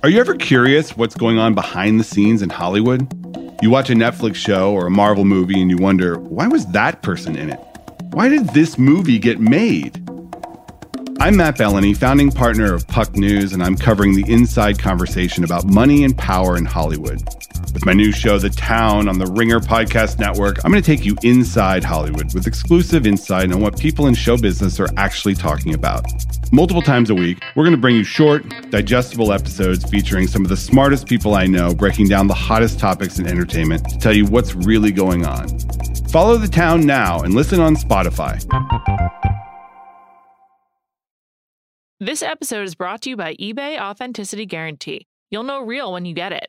Are you ever curious what's going on behind the scenes in Hollywood? You watch a Netflix show or a Marvel movie and you wonder, why was that person in it? Why did this movie get made? I'm Matt Belloni, founding partner of Puck News, and I'm covering the inside conversation about money and power in Hollywood. With my new show, The Town, on the Ringer Podcast Network, I'm going to take you inside Hollywood with exclusive insight on what people in show business are actually talking about. Multiple times a week, we're going to bring you short, digestible episodes featuring some of the smartest people I know breaking down the hottest topics in entertainment to tell you what's really going on. Follow The Town now and listen on Spotify. This episode is brought to you by eBay Authenticity Guarantee. You'll know real when you get it.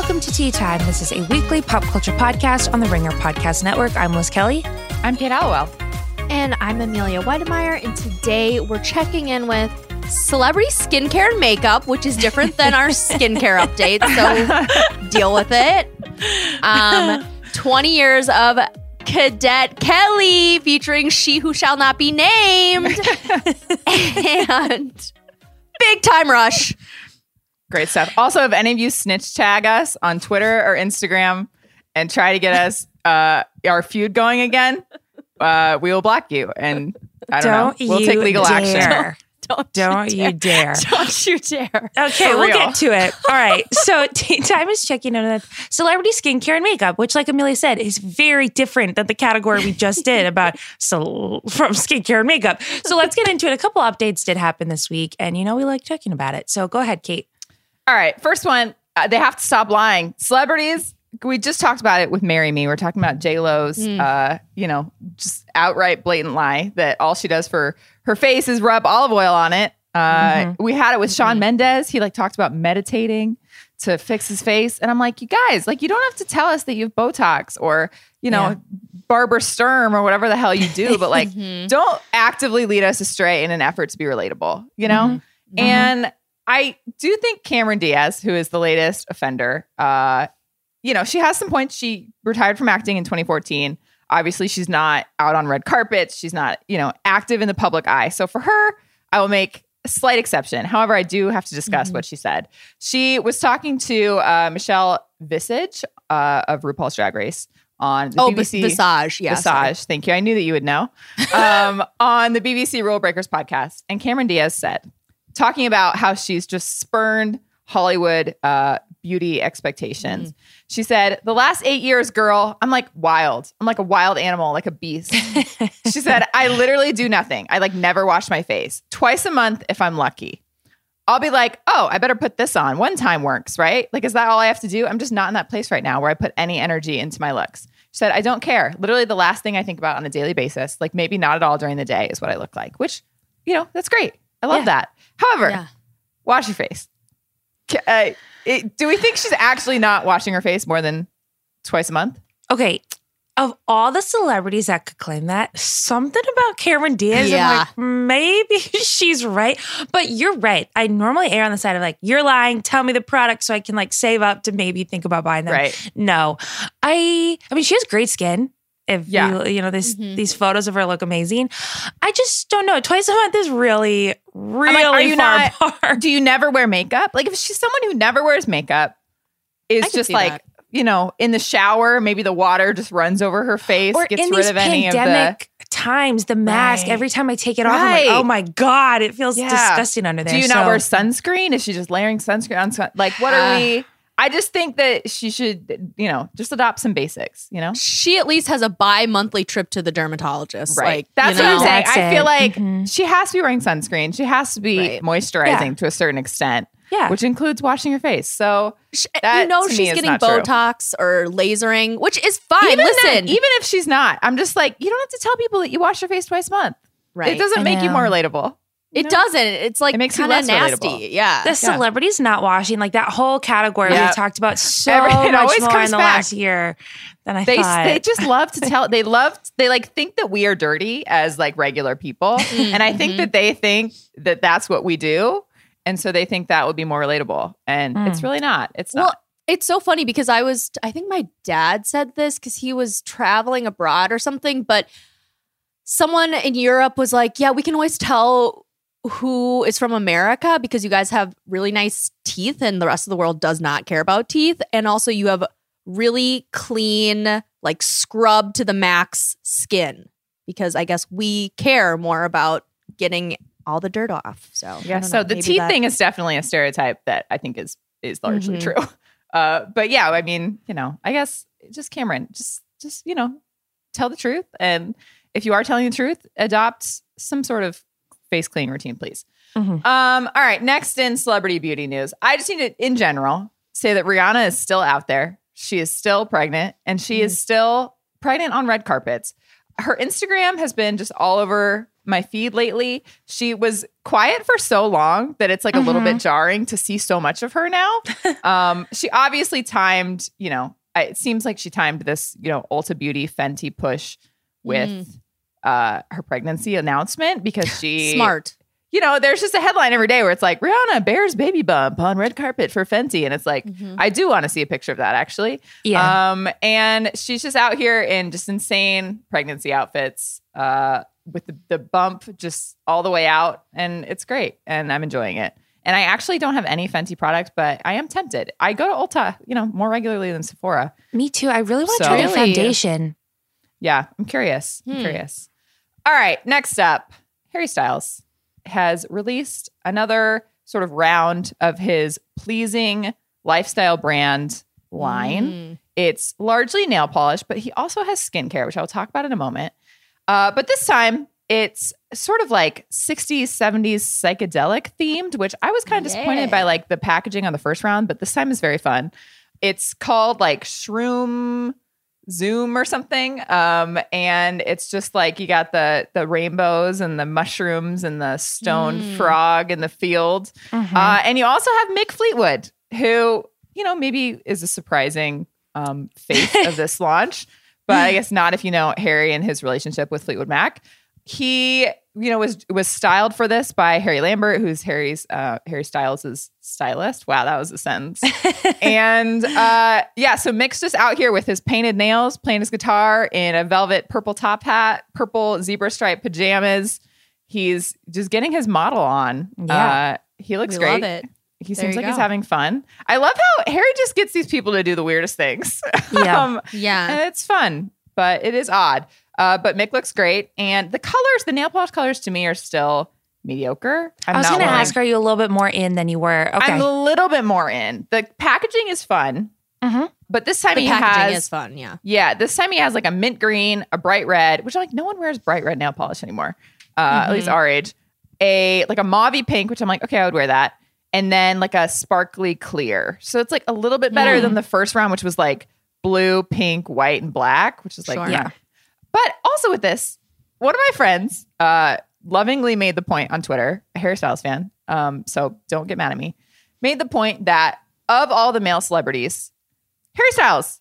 Welcome to Tea Time. This is a weekly pop culture podcast on the Ringer Podcast Network. I'm Liz Kelly. I'm Kate Halliwell. And I'm Amelia Wedemeyer. And today we're checking in with celebrity skincare and makeup, which is different than our skincare update. So deal with it. Um, 20 years of Cadet Kelly featuring She Who Shall Not Be Named. and Big Time Rush. Great stuff. Also, if any of you snitch tag us on Twitter or Instagram and try to get us uh, our feud going again, uh, we will block you. And I don't, Don't know. We'll take legal dare. action. Don't, Don't you dare. Don't you dare. Okay, For we'll real. get to it. All right. So Tea Time is checking in with celebrity skincare and makeup, which, like Amelia said, is very different than the category we just did about so from skincare and makeup. So let's get into it. A couple updates did happen this week, and you know we like talking about it. So go ahead, Kate. All right. First one, uh, they have to stop lying. Celebrities, we just talked about it with Marry Me. We're talking about J Lo's, uh, you know, just outright blatant lie that all she does for her face is rub olive oil on it. Uh, We had it with Shawn Mendes. He like talked about meditating to fix his face, and I'm like, you guys, like, you don't have to tell us that you have Botox or you know. Yeah. Barbara Sturm or whatever the hell you do, but like, don't actively lead us astray in an effort to be relatable, you know? And I do think Cameron Diaz, who is the latest offender, uh, you know, she has some points. She retired from acting in 2014. Obviously, she's not out on red carpets. She's not, you know, active in the public eye. So for her, I will make a slight exception. However, I do have to discuss what she said. She was talking to uh, Michelle Visage uh, of RuPaul's Drag Race on the Oh, BBC Vis- Visage. Yeah. sorry. Visage. Thank you. I knew that you would know. Um, on the BBC Rule Breakers podcast. And Cameron Diaz said, talking about how she's just spurned Hollywood uh, beauty expectations. She said, The last eight years, girl, I'm like wild. I'm like a wild animal, like a beast. she said, I literally do nothing. I like never wash my face twice a month if I'm lucky. I'll be like, oh, I better put this on. One time works, right? Like, is that all I have to do? I'm just not in that place right now where I put any energy into my looks. She said, I don't care. Literally, the last thing I think about on a daily basis, like maybe not at all during the day, is what I look like, which, you know, that's great. I love Yeah. that. However, Yeah. wash your face. Uh, it- do we think she's actually not washing her face more than twice a month? Okay. of all the celebrities that could claim that, something about Cameron Diaz, Yeah. I'm like, maybe she's right. But you're right. I normally err on the side of like, you're lying. Tell me the product so I can like save up to maybe think about buying them. Right. No, I. I mean, she has great skin. If Yeah. you, you know, this, Mhm. these photos of her look amazing. I just don't know. Twice a month is really, really are you far not- apart. Do you never wear makeup? Like if she's someone who never wears makeup, is just like that. you know in the shower, maybe the water just runs over her face, or gets in rid these of any of the. pandemic times, the mask. Right. Every time I take it off, I'm like, oh my god, it feels Yeah. disgusting under there. Do you not wear sunscreen? Is she just layering sunscreen on? Sun- like what are Ah. we? I just think that she should, you know, just adopt some basics. You know, She at least has a bi-monthly trip to the dermatologist. right? Like, That's you what I'm saying. I feel it. like Mhm. She has to be wearing sunscreen. She has to be Right. moisturizing Yeah. to a certain extent, Yeah. which includes washing your face. So That, you know she's getting not true. Botox or lasering, which is fine. even Listen, then, even if she's not, I'm just like, you don't have to tell people that you wash your face twice a month. right. It doesn't I make you more relatable. It know? doesn't. It's like It makes you kind of less nasty. relatable. Yeah. the celebrities not washing, like that whole category Yeah. we talked about so Every- it much always more comes in the back. last year than I They thought. they just love to tell. They love they like think that we are dirty as like regular people, and I think that they think that that's what we do, and so they think that would be more relatable, and Mm. it's really not. It's not. Well, not. it's so funny because I was, I think my dad said this because he was traveling abroad or something, but someone in Europe was like, yeah, we can always tell who is from America because you guys have really nice teeth and the rest of the world does not care about teeth. And also, you have really clean, like scrub to the max skin because I guess we care more about getting all the dirt off. So, Yeah. So know, the teeth that- thing is definitely a stereotype that I think is is largely Mhm. true. Uh, but yeah, I mean, you know, I guess just Cameron, just just you know, tell the truth, and if you are telling the truth, adopt some sort of face cleaning routine, please. Mhm. Um, all right, next in celebrity beauty news, I just need to, in general, say that Rihanna is still out there. She is still pregnant, and she is still pregnant on red carpets. Her Instagram has been just all over my feed lately. She was quiet for so long that it's like a little bit jarring to see so much of her now. um, she obviously timed, you know, it seems like she timed this, you know, Ulta Beauty Fenty push with uh, her pregnancy announcement because she smart. you know, there's just a headline every day where it's like Rihanna bears baby bump on red carpet for Fenty, and it's like Mhm. I do want to see a picture of that actually. yeah. Um, and she's just out here in just insane pregnancy outfits, uh, with the, the bump just all the way out, and it's great, and I'm enjoying it. And I actually don't have any Fenty product, but I am tempted. I go to Ulta, you know, more regularly than Sephora. Me too. I really want to So- try the foundation. Yeah, I'm curious. I'm Hmm. curious. All right, next up, Harry Styles has released another sort of round of his pleasing lifestyle brand line. Mm. It's largely nail polish, but he also has skincare, which I'll talk about in a moment. Uh, but this time, it's sort of like 60s, 70s psychedelic themed, which I was kind of disappointed by like the packaging on the first round, but this time is very fun. It's called like Shroom Zoom or something. Um, and it's just like you got the the rainbows and the mushrooms and the stone Mm. frog in the field. Mhm. Uh, and you also have Mick Fleetwood, who, you know, maybe is a surprising um, face of this launch, but I guess not if you know Harry and his relationship with Fleetwood Mac. He, you know, was was styled for this by Harry Lambert, who's Harry's uh, Harry Styles' stylist. Wow, that was a sentence. and uh, yeah, so Mick's just out here with his painted nails, playing his guitar in a velvet purple top hat, purple zebra stripe pajamas. He's just getting his model on. Yeah. Uh, he looks We great. love it. He There seems like he's having fun. I love how Harry just gets these people to do the weirdest things. Yeah. um, Yeah. and it's fun, but it is odd. Uh, but Mick looks great, and the colors, the nail polish colors, to me are still mediocre. I'm I was going to ask, are you a little bit more in than you were? Okay. I'm a little bit more in. The packaging is fun, Mhm. but this time The he packaging has is fun. Yeah. yeah, this time he has like a mint green, a bright red, which I'm like no one wears bright red nail polish anymore. Uh, At least Mm-hmm. our age. A like a mauvey pink, which I'm like okay, I would wear that. And then like a sparkly clear. So it's like a little bit better Mm. than the first round, which was like blue, pink, white, and black, which is like Sure. yeah. But also with this, one of my friends uh, lovingly made the point on Twitter, a Harry Styles fan. Um, so don't get mad at me. Made the point that of all the male celebrities, Harry Styles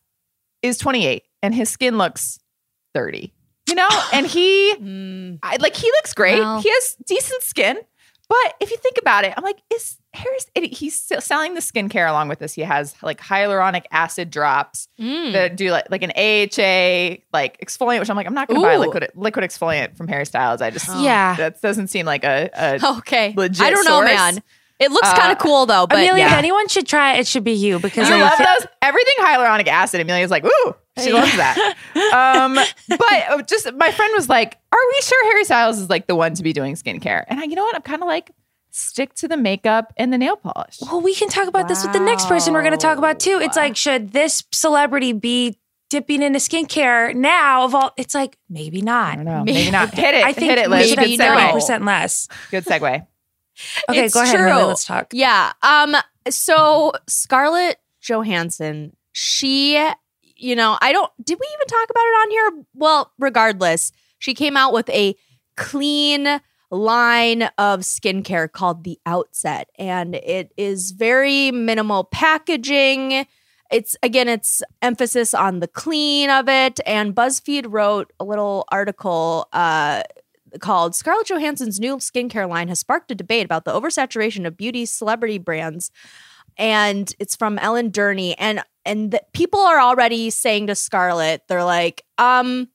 is 28 and his skin looks 30. You know, and he Mm. I, like he looks great. Wow. He has decent skin. But if you think about it, I'm like, is Harris? it- He's still selling the skincare along with this. He has like hyaluronic acid drops Mm. that do like like an AHA like exfoliant, which I'm like, I'm not going to buy liquid liquid exfoliant from Harry Styles. I just Oh. Yeah. that doesn't seem like a, a Okay. legit I don't know, source. man. It looks Uh, kind of cool though, but Amelia, yeah. if anyone should try it, it should be you because You I love those everything hyaluronic acid. Amelia's like, ooh, she loves that. Um, but uh, just my friend was like, "Are we sure Harry Styles is like the one to be doing skincare?" And I, you know what? I'm kind of like, stick to the makeup and the nail polish. Well, we can talk about this with the next person we're going to talk about too. It's like, should this celebrity be dipping into skincare now? Of all, it's like maybe I not. don't know. Maybe not. Hit it. I think hit it, Liz. should Good maybe have no. segue. twenty percent less. Good segue. Okay, It's go ahead. true. Let's talk. Yeah. Um. So Scarlett Johansson, she, you know, I don't. Did we even talk about it on here? Well, regardless, she came out with a clean line of skincare called the Outset, and it is very minimal packaging. It's again, it's emphasis on the clean of it. And BuzzFeed wrote a little article uh, called Scarlett Johansson's new skincare line has sparked a debate about the oversaturation of beauty celebrity brands. And it's from Ellen Durney. And and the, people are already saying to Scarlett, they're like, um,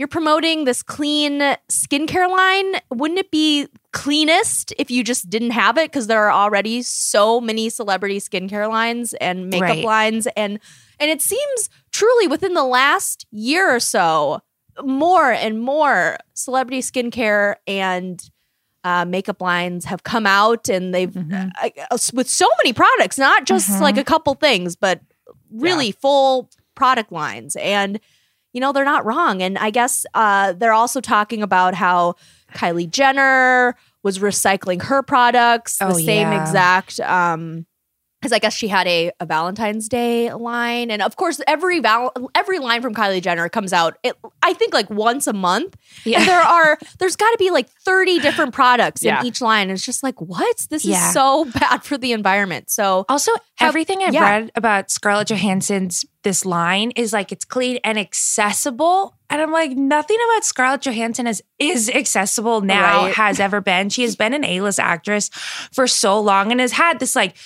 you're promoting this clean skincare line. Wouldn't it be cleanest if you just didn't have it? Because there are already so many celebrity skincare lines and makeup Right. lines. And and it seems truly within the last year or so, more and more celebrity skincare and uh, makeup lines have come out and they've Mhm. uh, uh, with so many products, not just Mhm. like a couple things, but really full product lines. And you know they're not wrong. And I guess uh, they're also talking about how Kylie Jenner was recycling her products, the Oh, same yeah. exact. Um, because I guess she had a, a Valentine's Day line, and of course, every val- every line from Kylie Jenner comes out. It, I think like once a month, and there are there's got to be like 30 different products Yeah. in each line. It's just like what? This Yeah. is so bad for the environment. So Also, Have- everything I've yeah. read about Scarlett Johansson's this line is like it's clean and accessible. And I'm like, nothing about Scarlett Johansson is is accessible now, Right. has ever been. She has been an A-list actress for so long and has had this like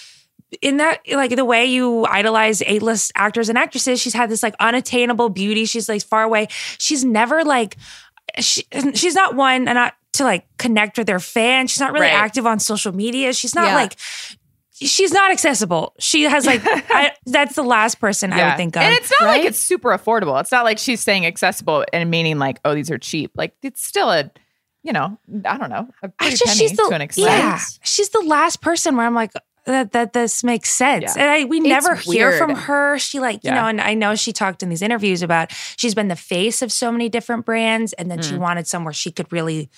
in that like the way you idolize A-list actors and actresses, she's had this like unattainable beauty. She's like far away. She's never like she, she's not one and not to like connect with her fans. She's not really Right. active on social media. She's not Yeah. like she's not accessible. She has like I, that's the last person I would think of. And it's not like it's super affordable. It's not like she's saying accessible and meaning like, oh, these are cheap. Like it's still a, you know, I don't know, a I pretty just penny she's the to an extent. yeah. She's the last person where I'm like that that this makes sense. Yeah. And I we never hear weird. from her. She like, you know, and I know she talked in these interviews about she's been the face of so many different brands and then she mm. wanted somewhere she could really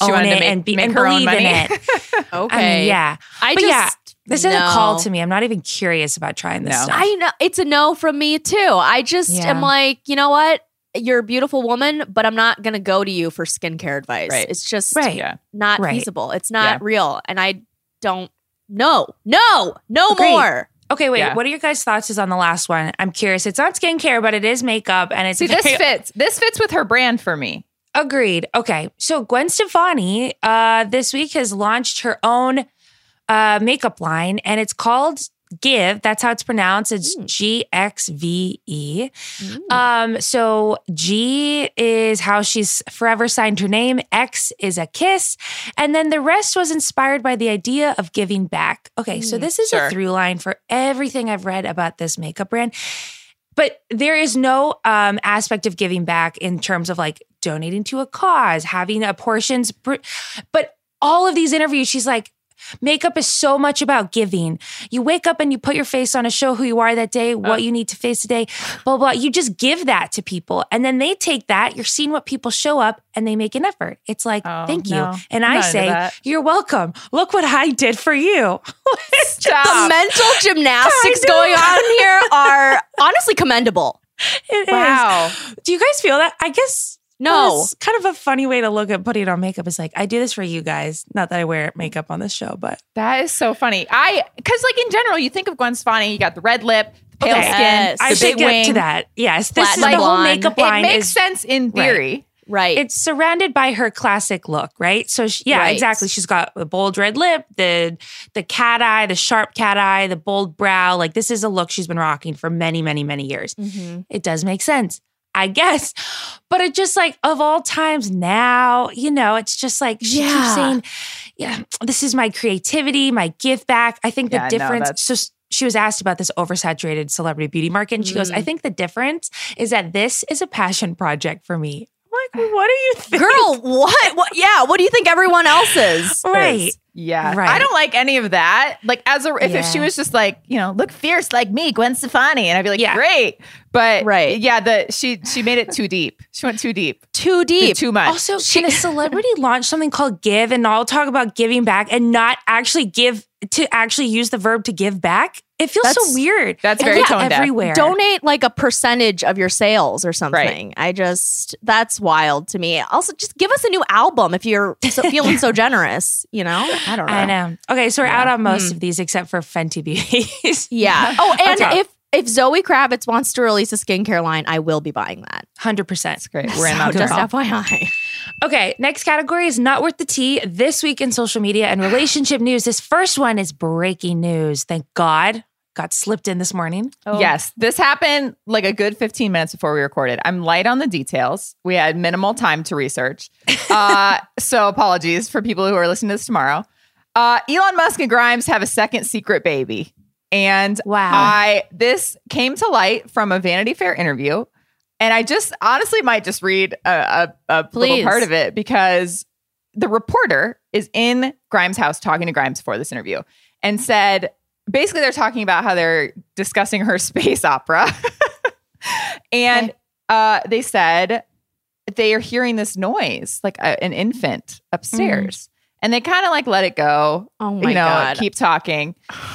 She own it make, and be and her own believe in it. okay, I mean, yeah. I But just yeah, This is a call to me. I'm not even curious about trying this No. stuff. I know it's a no from me too. I just Yeah. am like, you know what? You're a beautiful woman, but I'm not gonna go to you for skincare advice. Right. It's just Right. not Right. feasible. It's not Yeah. real. And I don't no, no, no Agreed. more. Okay, wait. Yeah. What are your guys' thoughts is on the last one? I'm curious. It's not skincare, but it is makeup, and it's See, this fits. This fits with her brand for me. Agreed. Okay. So Gwen Stefani uh, this week has launched her own uh, makeup line and it's called Give. That's how it's pronounced. It's G X V E. Um, so G is how she's forever signed her name, X is a kiss. And then the rest was inspired by the idea of giving back. Okay. So this is sure. a through line for everything I've read about this makeup brand. But there is no um, aspect of giving back in terms of like donating to a cause, having a portions. But all of these interviews, she's like, makeup is so much about giving. You wake up and you put your face on a show who you are that day, Uh. what you need to face today, blah, blah. You just give that to people. And then they take that, you're seeing what people show up and they make an effort. It's like, Oh, thank you. no. And I'm I say, you're welcome. Look what I did for you. The mental gymnastics going on here are honestly commendable. It is. wow. Do you guys feel that? I guess No. It's kind of a funny way to look at putting on makeup. It's like, I do this for you guys. Not that I wear makeup on this show, but That is so funny. I because like in general, you think of Gwen Stefani, you got the red lip, the pale Okay. skin, Yes. the I big should get wing. to that. Yes. This is Platinum the whole blonde. makeup It line makes is sense in theory. right. it's surrounded by her classic look, right? So she, yeah, Right. exactly. She's got the bold red lip, the the cat eye, the sharp cat eye, the bold brow. Like this is a look she's been rocking for many, many, many years. Mhm. It does make sense, I guess. But it just like of all times now, you know, it's just like she Yeah. keeps saying, "Yeah, this is my creativity, my give back." I think the Yeah, no, difference. that's- so she was asked about this oversaturated celebrity beauty market, and she goes, Mm. "I think the difference is that this is a passion project for me." I'm like, what do you think? Girl, what? What? Yeah. What do you think everyone else is? right? Yeah. Right. I don't like any of that. Like as a if, if she was just like, you know, look fierce like me, Gwen Stefani, and I'd be like, Yeah. great. But Right. yeah, the she she made it too deep. She went too deep. Too Did deep. Too much. Also, can a celebrity launch something called give and all talk about giving back and not actually give to actually use the verb to give back? It feels That's- so weird. that's And very yeah, tone deaf. everywhere. Donate like a percentage of your sales or something. I just that's wild to me. Also, just give us a new album if you're so, feeling so generous. You know, I don't know. I know. Okay, so we're out on most Mm. of these except for Fenty Beauties. Yeah. Oh, and Okay. if if Zoe Kravitz wants to release a skincare line, I will be buying that. Hundred percent. That's great. We're in So on just girl. FYI. Okay, next category is not worth the tea. This week in social media and relationship news. This first one is breaking news. Thank God. Got slipped in this morning. Yes, this happened like a good 15 minutes before we recorded. I'm light on the details. We had minimal time to research. Uh, so apologies for people who are listening to this tomorrow. Uh, Elon Musk and Grimes have a second secret baby. And Wow. I this came to light from a Vanity Fair interview. And I just honestly might just read a, a, a little part of it because the reporter is in Grimes' house talking to Grimes for this interview and said basically they're talking about how they're discussing her space opera. and uh, they said they are hearing this noise, like a, an infant upstairs. And they kind of like let it go, Oh my you know, god. keep talking.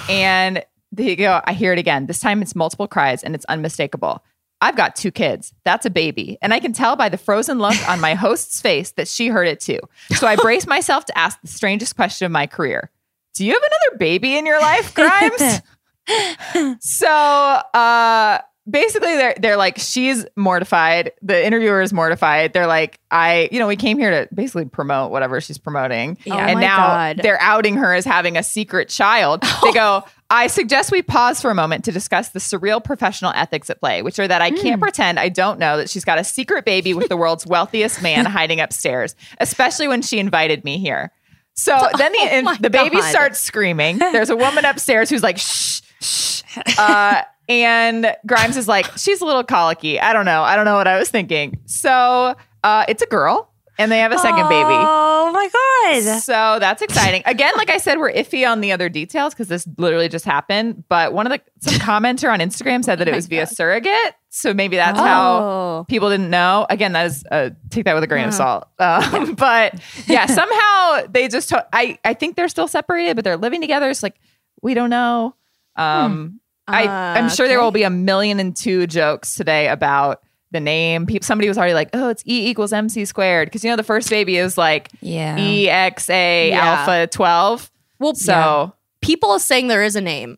And they go, I hear it again. This time it's multiple cries and it's unmistakable. I've got two kids. That's a baby. And I can tell by the frozen look on my host's face that she heard it too. So I brace myself to ask the strangest question of my career Do you have another baby in your life, Grimes? so uh basically they're they're like she's mortified the interviewer is mortified they're like i you know we came here to basically promote whatever she's promoting Yeah. Oh and my now God. they're outing her as having a secret child they go i suggest we pause for a moment to discuss the surreal professional ethics at play which are that i can't Hmm. pretend i don't know that she's got a secret baby with the world's wealthiest man hiding upstairs especially when she invited me here so then the, Oh the baby God. starts screaming. There's a woman upstairs who's like, shh, shh. Uh, and Grimes is like, she's a little colicky. I don't know. I don't know what I was thinking. So uh, it's a girl, and they have a second baby. Oh my God. So that's exciting. Again, like I said, we're iffy on the other details because this literally just happened. But one of the some commenter on Instagram said that it was via surrogate. So maybe that's how Oh. people didn't know. Again, that is uh, take that with a grain of salt. Um, but yeah, somehow they just. To- I I think they're still separated, but they're living together. It's like we don't know. Um, I I'm uh, sure there will be a million and two jokes today about the name. People, somebody was already like, "Oh, it's E equals MC squared," because you know the first baby is like Yeah. E X A Yeah. alpha twelve. Well, So people are saying there is a name.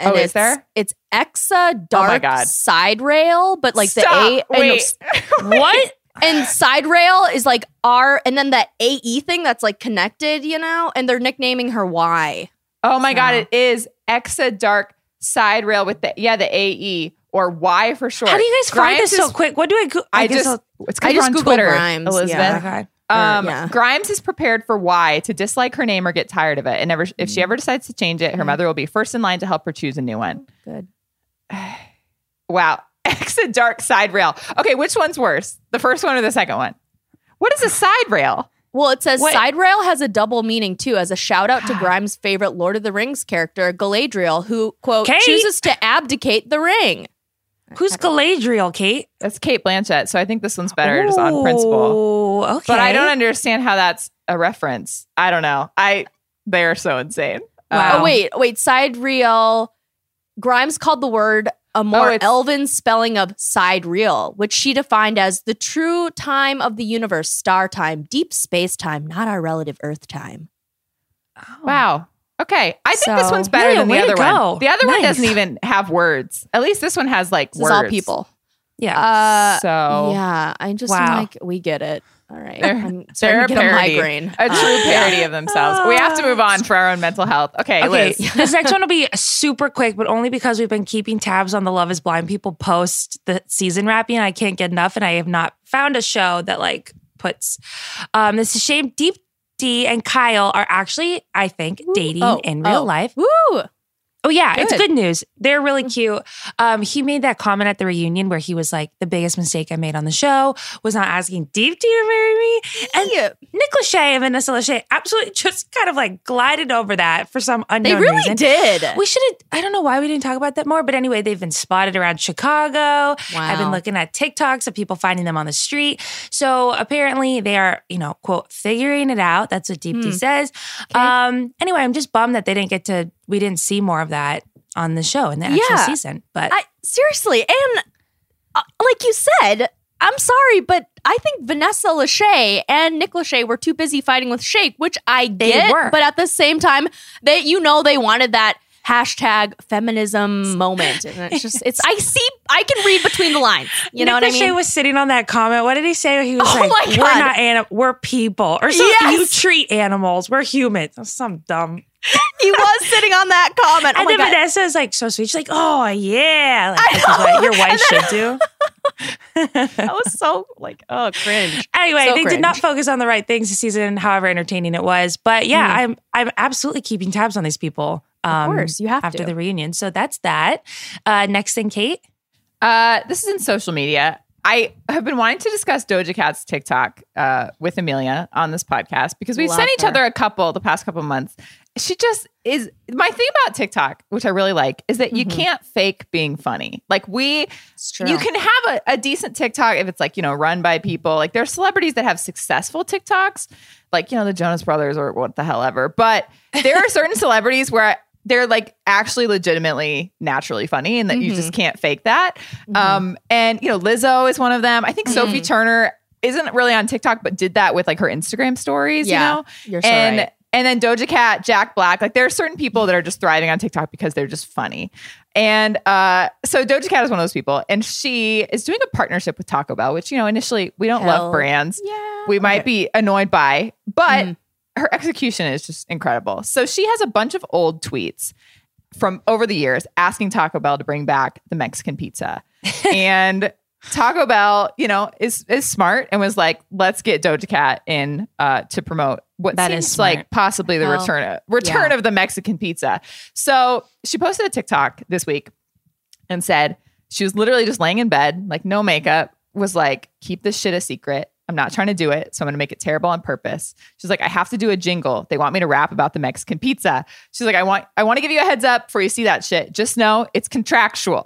Oh, is it's, there? It's Exa uh, oh Dark God. Side Rail, but like Stop. the A and, Wait. What? and side rail is like R, and then that AE thing that's like connected, you know, and they're nicknaming her Y. Oh my god, it is Exa Dark side rail with the yeah the AE or Y for short. How do you guys find Grimes this so quick? What do I go? I, guess just I'll- it's I I just on Googled Twitter, Grimes, Elizabeth. yeah. Okay. Um, yeah. Grimes is prepared for Y to dislike her name or get tired of it, and never if she ever decides to change it, her mother will be first in line to help her choose a new one. Good. Wow, Exa Dark side rail. Okay, which one's worse, the first one or the second one? What is a side rail? Well, it says Wait. side rail has a double meaning too, as a shout out to Grimes' favorite Lord of the Rings character, Galadriel, who quote Kate? chooses to abdicate the ring. Who's Galadriel, Kate? That's Cate Blanchett, so I think this one's better just on principle. Oh, okay. But I don't understand how that's a reference. I don't know. I they are so insane. Wow. Oh wait, wait, side rail. Grimes called the word a more it's- elven spelling of sidereal, which she defined as the true time of the universe, star time, deep space time, not our relative Earth time. Wow. Okay. I think this one's better Yeah, than the other one. The other one doesn't even have words. At least this one has like This is words. all people. Yeah. Uh, so yeah, I just Wow. like, we get it. All right. They're- I'm they're a a parody. migraine. a true Uh, parody of themselves. We have to move on for our own mental health. Okay, Okay, this next one will be super quick, but only because we've been keeping tabs on the Love is Blind people post the season wrapping. I can't get enough, and I have not found a show that like puts um this is shame Deep D and Kyle are actually, I think, dating Oh, in real oh. life. Woo! Oh yeah, it's Good. good news. They're really cute. Um, he made that comment at the reunion where he was like, "The biggest mistake I made on the show was not asking Deepti to marry me." And Yeah. Nick Lachey and Vanessa Lachey absolutely just kind of like glided over that for some unknown. Reason. They really reason. did. We should have. I don't know why we didn't talk about that more, but anyway, they've been spotted around Chicago. Wow. I've been looking at TikToks of people finding them on the street. So apparently, they are, you know, quote figuring it out. That's what Deepti Hmm. says. Um. Anyway, I'm just bummed that they didn't get to. We didn't see more of that on the show in the actual Yeah. season. But I seriously, and uh, like you said, I'm sorry, but I think Vanessa Lachey and Nick Lachey were too busy fighting with Shake, which I get. were. But at the same time, they you know they wanted that hashtag feminism moment, and it's just it's I see I can read between the lines. You know Nick what I Lachey mean? was sitting on that comment. What did he say? He was Oh like, "We're not anim- we're people, or something. Yes. You treat animals. We're humans." Some dumb. He was sitting on that comment. Oh and my then god! Vanessa is like so sweet. She's like, "Oh yeah, like, I this is what your wife And should do." That was so like oh cringe. Anyway, So they did not focus on the right things this season, however entertaining it was. But yeah, Mm. I'm I'm absolutely keeping tabs on these people. Um, course, you have after to. the reunion. So that's that. Uh, next thing, Kate. Uh, this is in social media. I have been wanting to discuss Doja Cat's TikTok uh, with Amelia on this podcast because we've Love sent each her. other a couple the past couple months. She just is my thing about TikTok, which I really like, is that you Mhm. can't fake being funny. Like we you can have a, a decent TikTok if it's like, you know, run by people. Like there are celebrities that have successful TikToks, like, you know, the Jonas Brothers or what the hell ever. But there are certain celebrities where they're like actually legitimately naturally funny and that you Mhm. just can't fake that. Mhm. Um, and you know, Lizzo is one of them. I think Sophie Mhm. Turner isn't really on TikTok, but did that with like her Instagram stories, Yeah, you know? You're so and right. And then Doja Cat, Jack Black, like there are certain people that are just thriving on TikTok because they're just funny. And uh, so Doja Cat is one of those people, and she is doing a partnership with Taco Bell, which you know initially we don't Hell. love brands, Yeah. we might be annoyed by, but Mhm. her execution is just incredible. So she has a bunch of old tweets from over the years asking Taco Bell to bring back the Mexican pizza. and Taco Bell, you know, is is smart and was like, let's get Doja Cat in uh, to promote what That is seems like possibly the return of, return yeah. of the Mexican pizza. So she posted a TikTok this week and said she was literally just laying in bed, like no makeup, was like, keep this shit a secret. I'm not trying to do it, so I'm going to make it terrible on purpose. She's like, I have to do a jingle. They want me to rap about the Mexican pizza. She's like, I want, I want to give you a heads up before you see that shit. Just know it's contractual.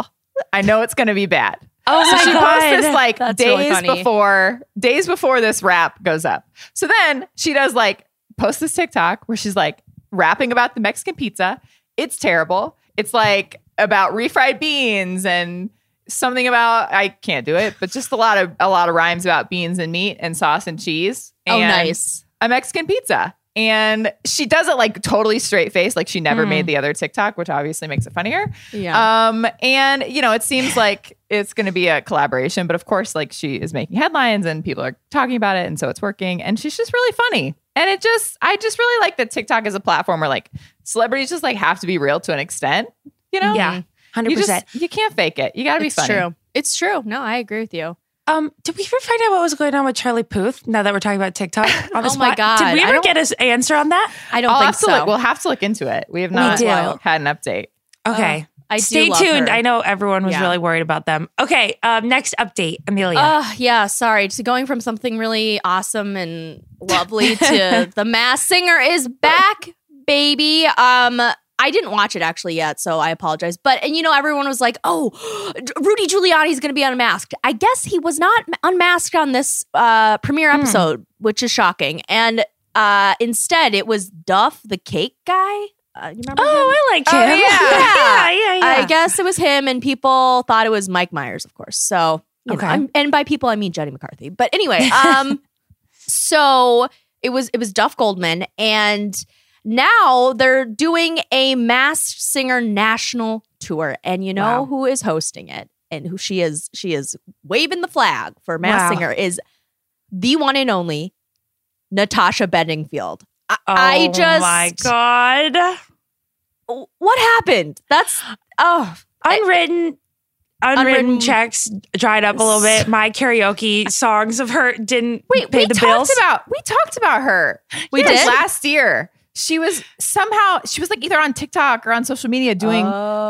I know it's going to be bad. Oh So she posts this like That's days funny. before days before this rap goes up. So then she does like post this TikTok where she's like rapping about the Mexican pizza. It's terrible. It's like about refried beans and something about I can't do it, but just a lot of a lot of rhymes about beans and meat and sauce and cheese. Oh, nice. A Mexican pizza. And she does it like totally straight face, like she never Mm. made the other TikTok, which obviously makes it funnier. Yeah. Um, and you know, it seems like it's going to be a collaboration, but of course, like she is making headlines and people are talking about it, and so it's working. And she's just really funny. And it just, I just really like that TikTok is a platform where like celebrities just like have to be real to an extent. You know, Yeah, hundred you percent. just you can't fake it. You got to be it's funny. true. It's true. No, I agree with you. Um, did we ever find out what was going on with Charlie Puth? Now that we're talking about TikTok on the Oh my God, did we ever get an answer on that? I don't I'll think have to so. look. We'll have to look into it. We have We not do. had an update. Okay, I stay tuned. her. I know everyone was Yeah. really worried about them. Okay, um, next update, Amelia. Uh, yeah, sorry. So going from something really awesome and lovely to the Masked Singer is back, baby. Um, I didn't watch it actually yet, so I apologize. But and you know, everyone was like, "Oh, Rudy Giuliani's going to be unmasked." I guess he was not unmasked on this uh, premiere Hmm. episode, which is shocking. And uh, instead, it was Duff, the cake guy. Uh, you remember? him? Oh, I like Oh, him. yeah. yeah, yeah, yeah. I guess it was him, and people thought it was Mike Myers, of course. So, know, Okay. I'm- and by people I mean Jenny McCarthy. But anyway, um, so it was it was Duff Goldman, and now they're doing a Masked Singer national tour, and you know Wow. who is hosting it, and who she is. She is waving the flag for Masked Wow. Singer is the one and only Natasha Bedingfield. I, Oh I just my god. what happened? That's oh Unwritten. Unwritten, Unwritten- checks dried up a little bit. My karaoke songs of her didn't Wait, pay we the talked bills. about we talked about her. We Yes, did? last year. She was somehow she was like either on TikTok or on social media doing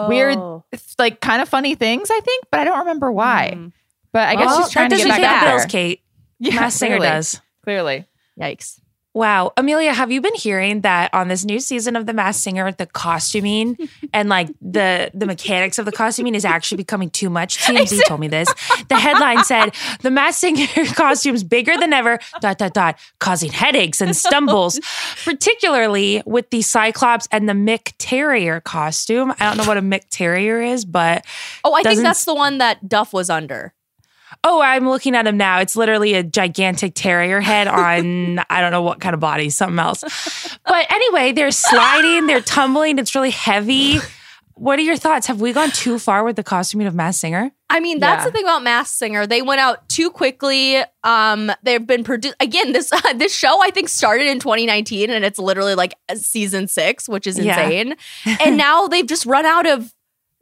weird, Oh. like kind of funny things. I think, but I don't remember why. Mm. But I guess Well, she's trying that to get doesn't back pay out bills, there. Kate. Yeah, Masked Singer does. Clearly, Yikes. Wow. Amelia, have you been hearing that on this new season of The Masked Singer, the costuming and like the the mechanics of the costuming is actually becoming too much? TMZ told me this. The headline said the Masked Singer costumes bigger than ever, dot dot dot, causing headaches and stumbles, particularly with the Cyclops and the McTerrier costume. I don't know what a McTerrier is, but Oh, I think that's the one that Duff was under. Oh, I'm looking at him now. It's literally a gigantic terrier head on I don't know what kind of body, something else. But anyway, they're sliding, they're tumbling. It's really heavy. What are your thoughts? Have we gone too far with the costuming of Masked Singer? I mean, that's Yeah. the thing about Masked Singer. They went out too quickly. Um, they've been produced again. This this show I think started in 2019, and it's literally like season six, which is Yeah. insane. and now they've just run out of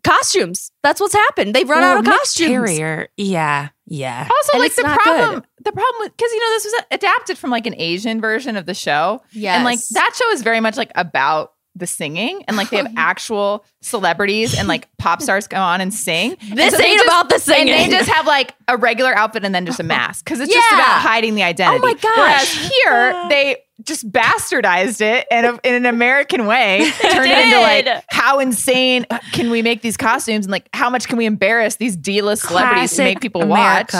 costumes. That's what's happened. They've run out of Well, costumes. Terrier. Yeah, yeah. also And like the problem. good. The problem because you know this was adapted from like an Asian version of the show, Yeah. and like that show is very much like about the singing and like they have actual celebrities and like pop stars go on and sing. And This so ain't just- about the singing. And they just have like a regular outfit and then just a mask because it's just about hiding the identity. Oh my gosh. Whereas here they just bastardized it in, a, in an American way, turned it into like how insane uh, can we make these costumes and like how much can we embarrass these D-list celebrities to make Classic people watch?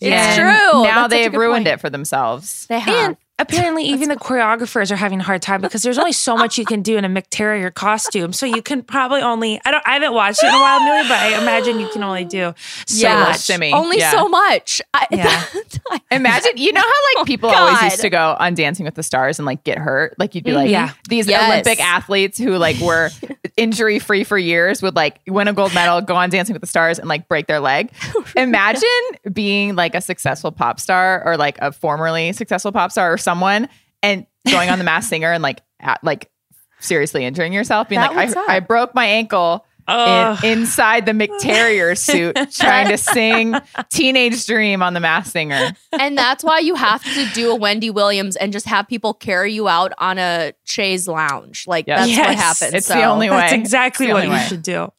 It's And true. Now That's they've ruined point. it for themselves. they have. And apparently, even the choreographers are having a hard time because there's only so much you can do in a McTerrier costume. So you can probably only I don't I haven't watched it in a while, Amelia, but I imagine you can only do so Yeah. much. Shimmy. Only Yeah. so much. I, Yeah. Imagine, you know how like oh, people always used to go on Dancing with the Stars and like get hurt? Like you'd be like, Yeah. these Yes. Olympic athletes who like were injury free for years would like win a gold medal, go on Dancing with the Stars and like break their leg. Oh, imagine being like a successful pop star or like a formerly successful pop star or someone and going on the Masked Singer and like at, like seriously injuring yourself, being That like. I, I broke my ankle. Ugh. In, inside the McTerrier suit, trying to sing "Teenage Dream" on the Masked Singer. and that's why you have to do a Wendy Williams and just have people carry you out on a chaise lounge. Like Yes. that's what happens. It's the only way. That's exactly what only you should do.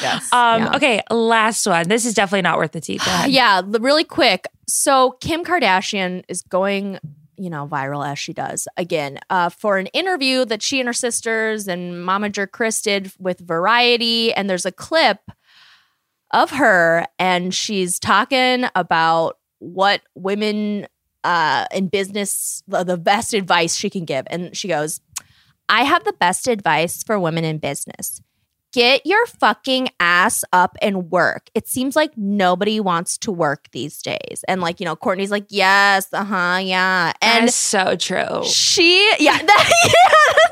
Yes. Um, Yeah. Okay, last one. This is definitely not worth the tea. Go ahead. Yeah, really quick. So Kim Kardashian is going, you know, viral as she does again uh, for an interview that she and her sisters and momager Kris did with Variety, and there's a clip of her, and she's talking about what women uh, in business, the, the best advice she can give, and she goes, "I have the best advice for women in business." Get your fucking ass up and work. It seems like nobody wants to work these days. And like, you know, Kourtney's like, yes, uh huh, yeah. And so true. she, yeah, that,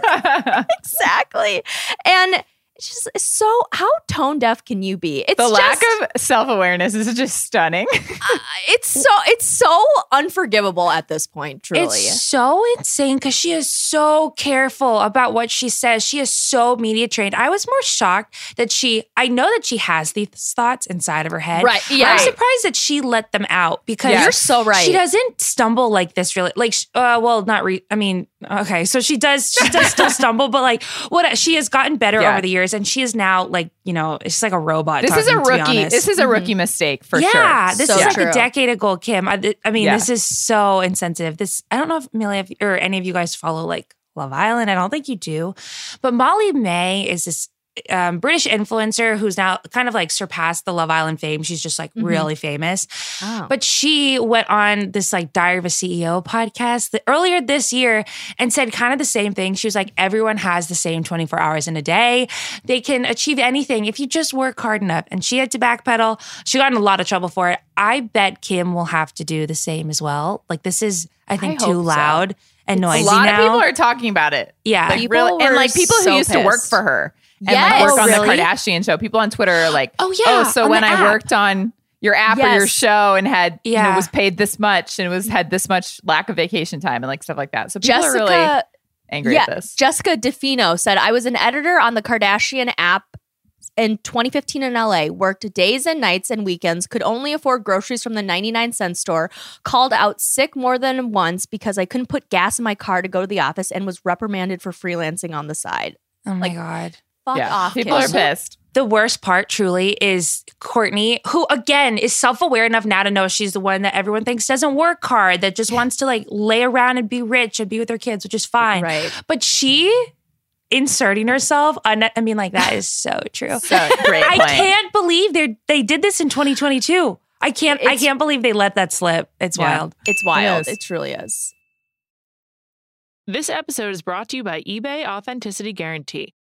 yeah, exactly. And it's just it's so, how tone deaf can you be? It's the lack just- of self awareness is just stunning. uh, it's so, it's so unforgivable at this point, truly. It's so insane because she is so careful about what she says. She is so media trained. I was more shocked that she, I know that she has these thoughts inside of her head. Right, yeah. I'm surprised that she let them out because Yes. You're so right. She doesn't stumble like this really. Like, uh, well, not re, I mean, okay. So she does, she does still stumble, but like what she has gotten better Yeah. over the years and she is now like, you know, it's like a robot. this is a talking, to be rookie. This is a mm-hmm. rookie mistake for yeah, sure. Yeah, this So is like true. a decade ago, Kim. I, I mean, Yeah. this is so insensitive. This I don't know if Amelia or any of you guys follow like Love Island. I don't think you do, but Molly-Mae is this um, British influencer who's now kind of like surpassed the Love Island fame. She's just like Mhm. really famous. Oh. But she went on this like Diary of a CEO podcast that earlier this year and said kind of the same thing. She was like, everyone has the same 24 hours in a day. They can achieve anything if you just work hard enough. And she had to backpedal. She got in a lot of trouble for it. I bet Kim will have to do the same as well. Like this is, I think, I too hope so. loud and noisy a lot now. of people are talking about it. yeah. Like People really, and like people who so used to work for her and Yes. like work Oh, on really? the Kardashian show. People on Twitter are like, Oh, yeah, oh, so when I app." worked on your app or your show and had you know Yeah. was paid this much and was had this much lack of vacation time and like stuff like that. So people Jessica, are really angry yeah, at this. Jessica DeFino said, I was an editor on the Kardashian app in 2015 in LA, worked days and nights and weekends, could only afford groceries from the 99 cent store, called out sick more than once because I couldn't put gas in my car to go to the office and was reprimanded for freelancing on the side. Oh my like- God. Fuck yeah, off. people Kim. are pissed. the worst part truly is Kourtney, who again is self aware enough now to know she's the one that everyone thinks doesn't work hard, that just wants to like lay around and be rich and be with her kids, which is fine. Right. But she inserting herself, on, I mean, like that is so true. So great I can't believe they they did this in 2022. I can't. I can't believe they let that slip. It's Yeah. wild. It's wild. is. It truly is. This episode is brought to you by eBay Authenticity Guarantee.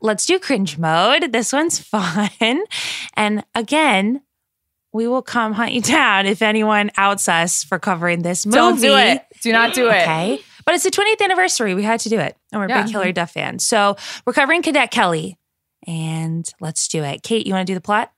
Let's do cringe mode. This one's fun. And again, we will come hunt you down if anyone outs us for covering this movie. Don't do it. Do not do it. Okay. But it's the 20th anniversary. We had to do it. And we're Yeah. big Hilary Duff fans. So we're covering Cadet Kelly. And let's do it. Kate, you want to do the plot?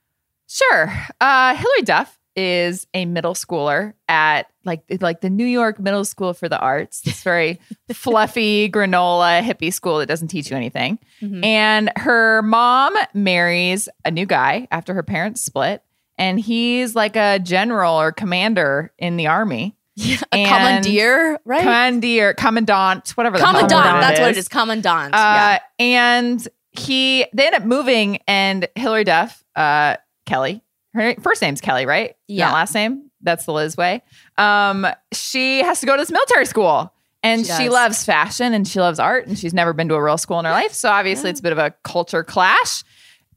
Sure. Uh, Hilary Duff is a middle schooler at like like the New York Middle School for the Arts. This very fluffy granola hippie school that doesn't teach you anything. Mhm. And her mom marries a new guy after her parents split, and he's like a general or commander in the army. a And- commandeer, right? Commandeer, commandant, whatever Commandant. word That's what it is. Commandant. uh, yeah. And he they end up moving, and Hilary Duff, uh, Kelly, her first name's Kelly, right? Yeah. Not last name. That's the Liz way. Um, she has to go to this military school. And She she, loves fashion and she loves art and she's never been to a real school in her life. So obviously it's a bit of a culture clash.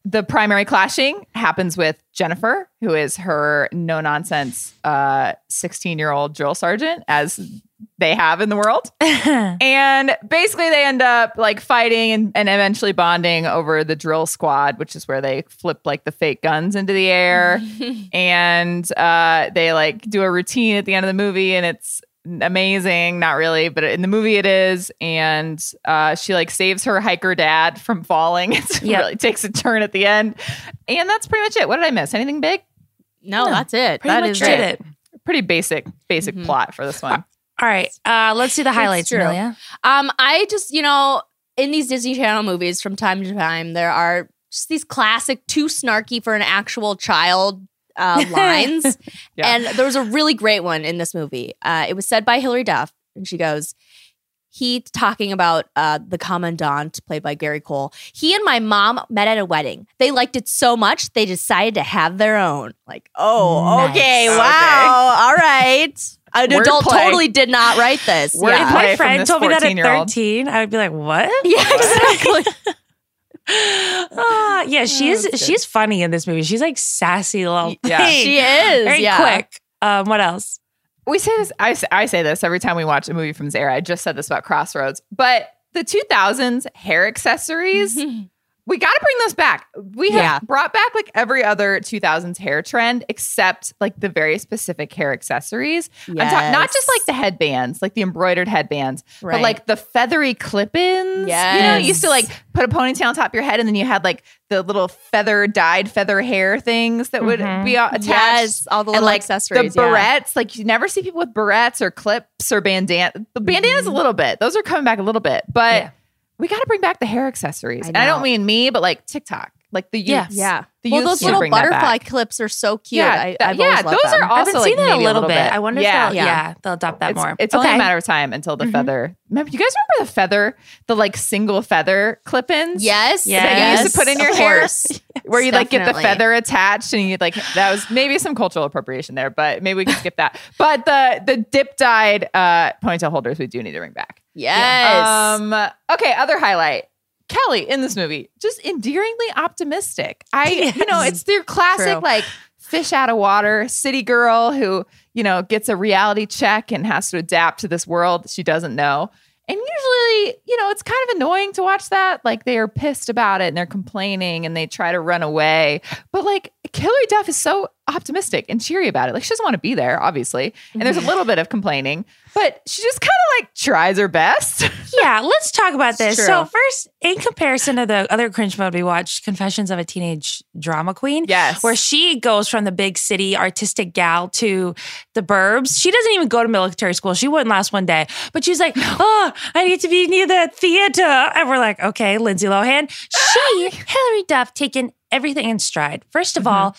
The primary clashing happens with Jennifer, who is her no nonsense 16 year old drill sergeant, as they have in the world. And basically, they end up like fighting and, and eventually bonding over the drill squad, which is where they flip like the fake guns into the air. and uh, they like do a routine at the end of the movie, and it's amazing. Not really, but in the movie, it is. And uh, she like saves her hiker dad from falling. It Yep. really takes a turn at the end. And that's pretty much it. What did I miss? Anything big? No, No, that's it. Pretty That much is it. it. Pretty basic, basic Mhm. plot for this one. All right, uh, let's see the highlights, true. Amelia. Um, I just, you know, in these Disney Channel movies from time to time, there are just these classic, too snarky for an actual child uh, lines. Yeah. And there was a really great one in this movie. Uh, it was said by Hilary Duff, and she goes, he talking about uh, the commandant played by Gary Cole. He and my mom met at a wedding. They liked it so much they decided to have their own. Like, oh, Nice. okay, Okay. wow, all right. An adult Wordplay. totally did not write this. Wordplay. yeah. Play My friend told me that at 13. I would be like, what? yeah, exactly. Ah, yeah, she is. that's. She's funny in this movie. She's like sassy little Yeah. thing. she is. Very yeah. quick. Um, what else? we say this I, say- I say this every time we watch a movie from this era i just said this about crossroads but the 2000s hair accessories we got to bring those back we have Yeah. brought back like every other 2000s hair trend except like the very specific hair accessories I'm talking not just like the headbands like the embroidered headbands but like the feathery clip-ins you know you used to like put a ponytail on top of your head and then you had like the little feather dyed feather hair things that would Mhm. be attached yes, all the and like accessories. the yeah. barrettes, like you never see people with barrettes or clips or bandana. The bandanas a little bit; those are coming back a little bit, but Yeah. We got to bring back the hair accessories. I and I don't mean me, but like TikTok, like the youths. Yeah. Yeah. The well, those little butterfly clips are so cute. Yeah, I, that- I've yeah, loved those them. are I've also been like seeing that a maybe little, bit. I wonder Yeah. if they'll, Yeah. yeah. they'll adopt that It's, more. it's okay. only a matter of time until the Mhm. feather. Remember, you guys remember the feather, the like single feather clip-ins? Yes. Yeah. That you used to put in your of hair. course. where you like get the feather attached and you like that was maybe some cultural appropriation there, but maybe we can skip that. But the the dip dyed uh, ponytail holders we do need to bring back. Yes. Um. Okay. Other highlight. Kelly in this movie, just endearingly optimistic. I, you know, it's their classic True. like fish out of water city girl who, you know, gets a reality check and has to adapt to this world she doesn't know. And usually, you know, it's kind of annoying to watch that. Like they are pissed about it and they're complaining and they try to run away. But like Hilary Duff is so optimistic and cheery about it. Like she doesn't want to be there, obviously. And there's a mm-hmm. little bit of complaining, but she just kind of like tries her best. yeah, let's talk about this. true. So first, in comparison to the other cringe mode we watched, Confessions of a Teenage Drama Queen. Yes. Where she goes from the big city artistic gal to the burbs. She doesn't even go to military school. She wouldn't last one day. But she's like, oh, I need to be near the theater. And we're like, okay, Lindsay Lohan. She, Hilary Duff, taken everything in stride. First of mm-hmm. all,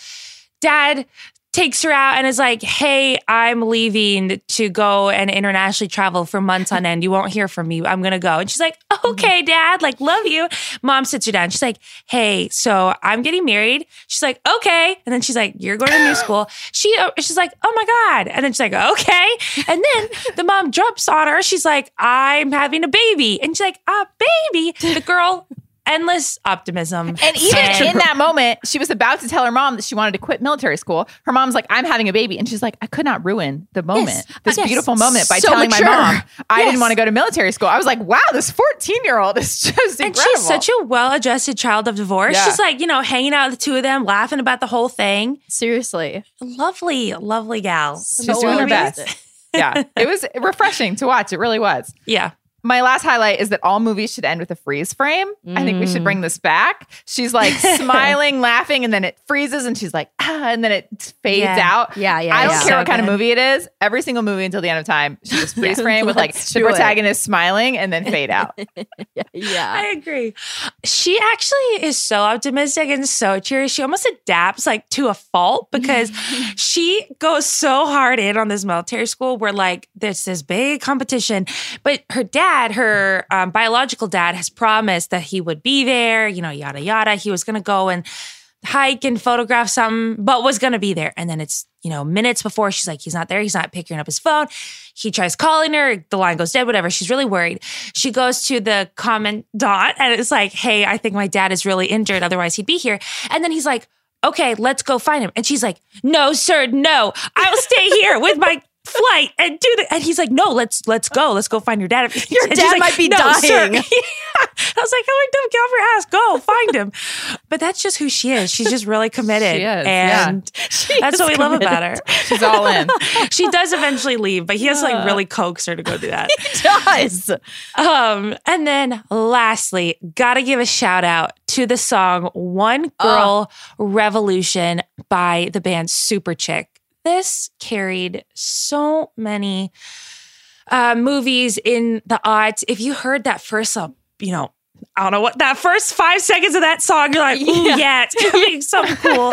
dad takes her out and is like, Hey, I'm leaving to go and internationally travel for months on end. You won't hear from me. I'm going to go. And she's like, Okay, dad, like, love you. Mom sits her down. She's like, Hey, so I'm getting married. She's like, Okay. And then she's like, You're going to new school. She, uh, she's like, Oh my God. And then she's like, Okay. And then the mom jumps on her. She's like, I'm having a baby. And she's like, A baby. The girl, endless optimism. And even in that moment, she was about to tell her mom that she wanted to quit military school. Her mom's like, I'm having a baby. And she's like, I could not ruin the moment, ah, this Yes. beautiful moment by So telling mature. my mom I Yes. didn't want to go to military school. I was like, wow, this 14 year old is just And she's such a well-adjusted child of divorce. Yeah. She's like, you know, hanging out with the two of them, laughing about the whole thing. Seriously. Lovely, lovely gal. She's So doing her best. yeah, it was refreshing to watch. It really was. Yeah. My last highlight is that all movies should end with a freeze frame. I think we should bring this back. She's like smiling, laughing, and then it freezes, and she's like, ah, and then it fades Yeah. out. Yeah, yeah. I don't yeah. care So what kind of movie it is. Every single movie until the end of time, she just freeze frame with like the do it. protagonist smiling and then fade out. Yeah. I agree. She actually is so optimistic and so cheery. She almost adapts like to a fault because she goes so hard in on this military school where like there's this big competition. But her dad, her um, biological dad, has promised that he would be there, you know, yada, yada. He was going to go and hike and photograph something, but was going to be there. And then it's, you know, minutes before she's like, he's not there. He's not picking up his phone. He tries calling her. The line goes dead, whatever. She's really worried. She goes to the commandant and it's like, hey, I think my dad is really injured. Otherwise, he'd be here. And then he's like, okay, let's go find him. And she's like, no, sir, no. I'll stay here with my flight and do the and he's like, no, let's let's go. Let's go find your dad. Your And dad like, might be "No, sir." dying. I was like, Hilary Duff, get off your ass. Go find him. But that's just who she is. She's just really committed. She is, yeah. and that's what we love about her. She's all in. she does eventually leave, but he has to like really coax her to go do that. he does. Um, and then lastly, gotta give a shout out to the song One Girl Revolution by the band Superchick. This carried so many uh, movies in the odds. If you heard that first, uh, you know, I don't know what that first five seconds of that song, you're like, ooh, Yeah. yeah, it's gonna be something cool.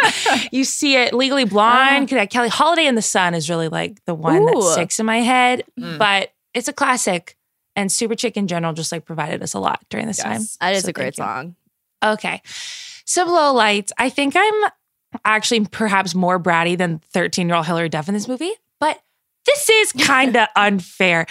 you see it legally blonde. that Kelly Holiday in the Sun is really like the one that sticks in my head. Mm. But it's a classic. And Superchick in general just like provided us a lot during this Yes. time. That is So a great song. Okay. So low lights. I think I'm actually perhaps more bratty than 13 year old Hilary Duff in this movie, but this is kind of unfair.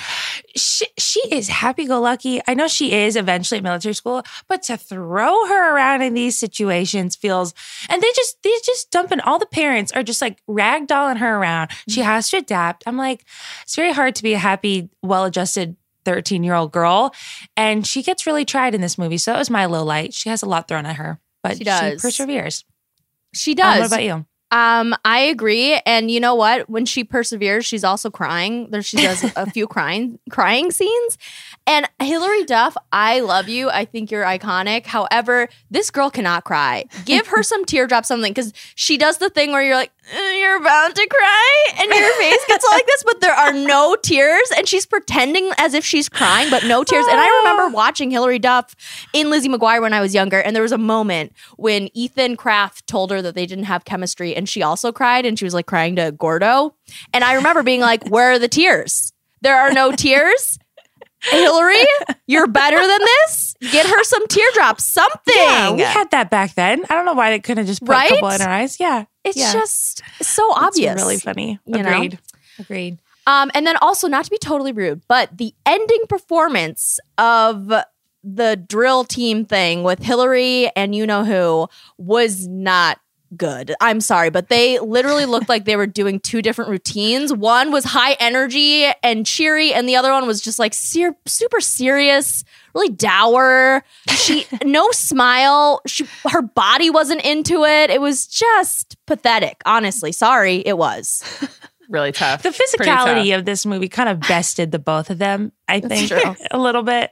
She, she is happy go lucky. I know she is eventually at military school, but to throw her around in these situations feels, and they just, they just dumping all the parents are just like ragdolling her around. She mm-hmm. has to adapt. I'm like, it's very hard to be a happy, well adjusted 13 year old girl. And she gets really tried in this movie. So that was my low light. She has a lot thrown at her, but She she, perseveres. She Um, does. what about you? Um, I agree. And you know what? When she perseveres, she's also crying. There she does a few crying crying scenes. And Hilary Duff, I love you. I think you're iconic. However, this girl cannot cry. Give her some teardrop, something, because she does the thing where you're like, "Uh, you're about to cry, and your face gets like this, but there are no tears, and she's pretending as if she's crying, but no tears. And I oh. remember watching Hilary Duff in Lizzie McGuire when I was younger, and there was a moment when Ethan Craft told her that they didn't have chemistry, and she also cried, and she was like crying to Gordo. And I remember being like, Where are the tears? There are no tears. Hilary, you're better than this. Get her some teardrops, something. Yeah, we had that back then. I don't know why they couldn't have just put Right? a couple in her eyes. Yeah. It's yeah. just so obvious. It's really funny. you know? Agreed. Agreed. Um, and then also, not to be totally rude, but the ending performance of the drill team thing with Hilary and you know who was not good. I'm sorry, but they literally looked like they were doing two different routines. One was high energy and cheery, and the other one was just like ser- super serious, really dour. She no smile. She her body wasn't into it. It was just pathetic. Honestly, sorry, it was. Really tough. The Pretty tough. physicality of this movie kind of bested the both of them, I think, a little bit.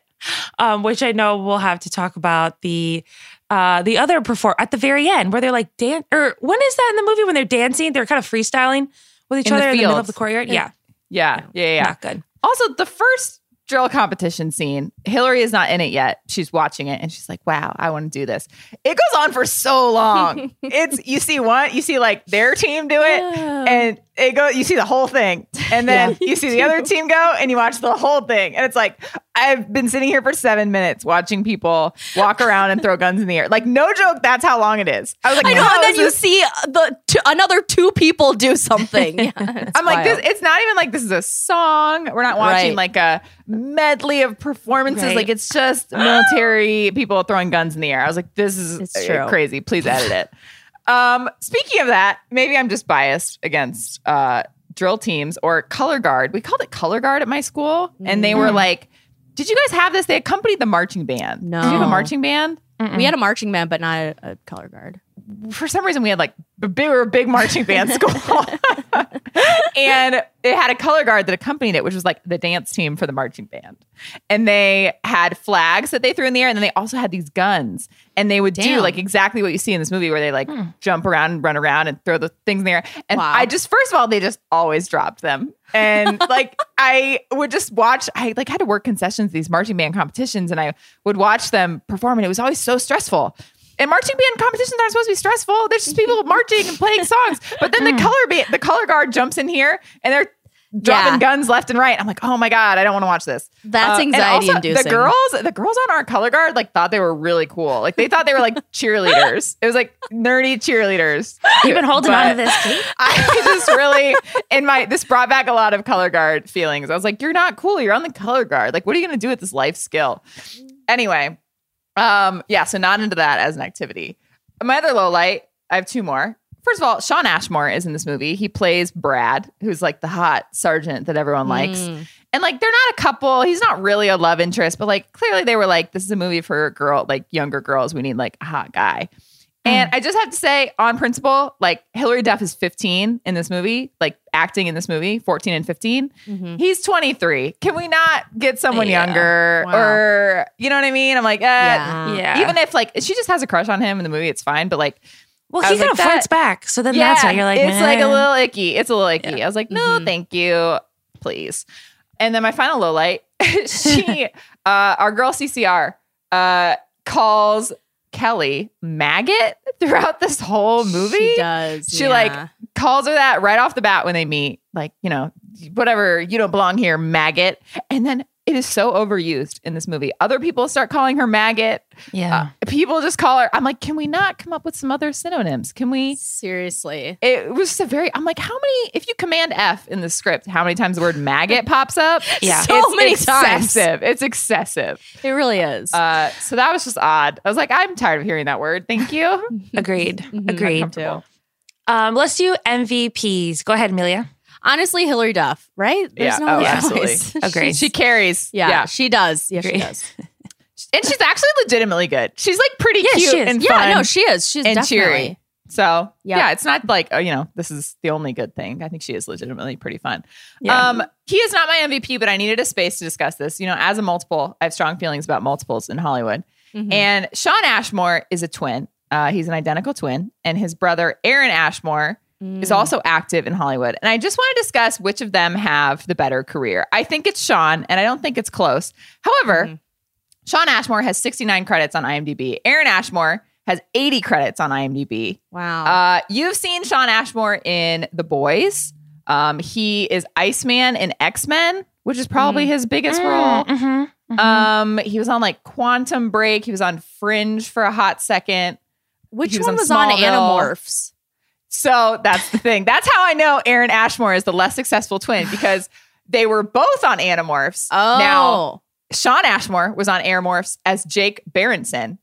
Um, which I know we'll have to talk about the uh the other perform at the very end where they're like dance or when is that in the movie when they're dancing? They're kind of freestyling with each In the other in the middle of the courtyard. Yeah. Yeah, yeah, yeah. Not good. Also, the first drill competition scene, Hilary is not in it yet. She's watching it and she's like, wow, I want to do this. It goes on for so long. it's you see one, you see like their team do it, and it go you see the whole thing. And then you see the other team go and you watch the whole thing. And it's like, I've been sitting here for seven minutes watching people walk around and throw guns in the air. Like, no joke, that's how long it is. I was like, I know, and then you this- see the t- another two people do something. Yeah, I'm like, this, it's not even like this is a song. We're not watching Right. like a medley of performances. Right. Like it's just military people throwing guns in the air. I was like, this is crazy. Please edit it. Um, speaking of that, maybe I'm just biased against uh, drill teams or color guard. We called it color guard at my school, and they were like, "Did you guys have this?" They accompanied the marching band. No. Did you have a marching band? we had a marching band, but not a, a color guard. For some reason we had like a big, we were a big marching band school. And it had a color guard that accompanied it which was like the dance team for the marching band. And they had flags that they threw in the air and then they also had these guns. And they would do like exactly what you see in this movie where they like hmm. jump around and run around and throw the things in the air. And Wow. i just first of all they just always dropped them. And like i would just watch i like had to work concessions these marching band competitions and i would watch them perform and it was always so stressful and marching band competitions aren't supposed to be stressful. There's just people marching and playing songs. But then the color band, the color guard jumps in here and they're dropping Yeah. guns left and right. I'm like, oh my god, I don't want to watch this. That's Uh, and anxiety also, inducing. The girls, the girls on our color guard, like thought they were really cool. Like they thought they were like cheerleaders. It was like nerdy cheerleaders. You've been holding on to this, Kate. I just really in my this brought back a lot of color guard feelings. I was like, you're not cool. You're on the color guard. Like, what are you gonna do with this life skill? Anyway, um, yeah, so not into that as an activity. My other low light, I have two more. first of all, Shawn Ashmore is in this movie. He plays Brad, who's like the hot sergeant that everyone likes. Mm. And like they're not a couple. He's not really a love interest, but like clearly they were like, this is a movie for a girl, like younger girls. We need like a hot guy. And I just have to say, on principle, like Hillary Duff is 15 in this movie, like acting in this movie, 14 and 15. Mhm. He's 23. Can we not get someone Yeah. younger? Wow. Or, you know what I mean? I'm like, eh, Yeah. Yeah. even if like she just has a crush on him in the movie, it's fine. But like, well, I he was kind like of fights that- back. So then that's why you're like, it's like a little icky. It's a little icky. I was like, no, Mhm. thank you, please. And then my final low light, she, uh, our girl CCR, uh, calls Kelly maggot throughout this whole movie. She does. She, yeah. like, calls her that right off the bat when they meet. Like, you know, whatever, you don't belong here, maggot. And then it is so overused in this movie. Other people start calling her maggot. yeah. Uh, people just call her. I'm like, can we not come up with some other synonyms? Can we? seriously. It was just a very. I'm like, how many? If you command F in the script, how many times the word maggot pops up? Yeah. So it's many times. It's excessive. It really is. Uh, so that was just odd. I was like, I'm tired of hearing that word. Thank you. Agreed. Mhm. Agreed. Uncomfortable. Um, let's do MVPs. Go ahead, Amelia. Honestly, Hilary Duff, right? Yeah. no Oh, other absolutely. choice. Agreed. She carries. yeah, yeah. she does. Yeah, she does. and she's actually legitimately good. She's like pretty Yeah, cute she is. and Yeah, fun no, she is. She's and definitely. cheery. So Yep. yeah, it's not like oh, you know, this is the only good thing. I think she is legitimately pretty fun. Yeah. Um, he is not my MVP, but I needed a space to discuss this. You know, as a multiple, I have strong feelings about multiples in Hollywood. Mhm. And Shawn Ashmore is a twin. Uh, he's an identical twin, and his brother Aaron Ashmore Mm. is also active in Hollywood. And I just want to discuss which of them have the better career. I think it's Shawn, and I don't think it's close. However, Mhm. Shawn Ashmore has 69 credits on IMDb. Aaron Ashmore has 80 credits on IMDb. wow. Uh, you've seen Shawn Ashmore in The Boys. Um, he is Iceman in X Men, which is probably his biggest role. Mhm. Mhm. Um, he was on like Quantum Break. He was on Fringe for a hot second. Which was one on was on. Animorphs? So that's the thing. That's how I know Aaron Ashmore is the less successful twin because they were both on Animorphs. Oh, Now, Shawn Ashmore was on Animorphs as Jake Berenson.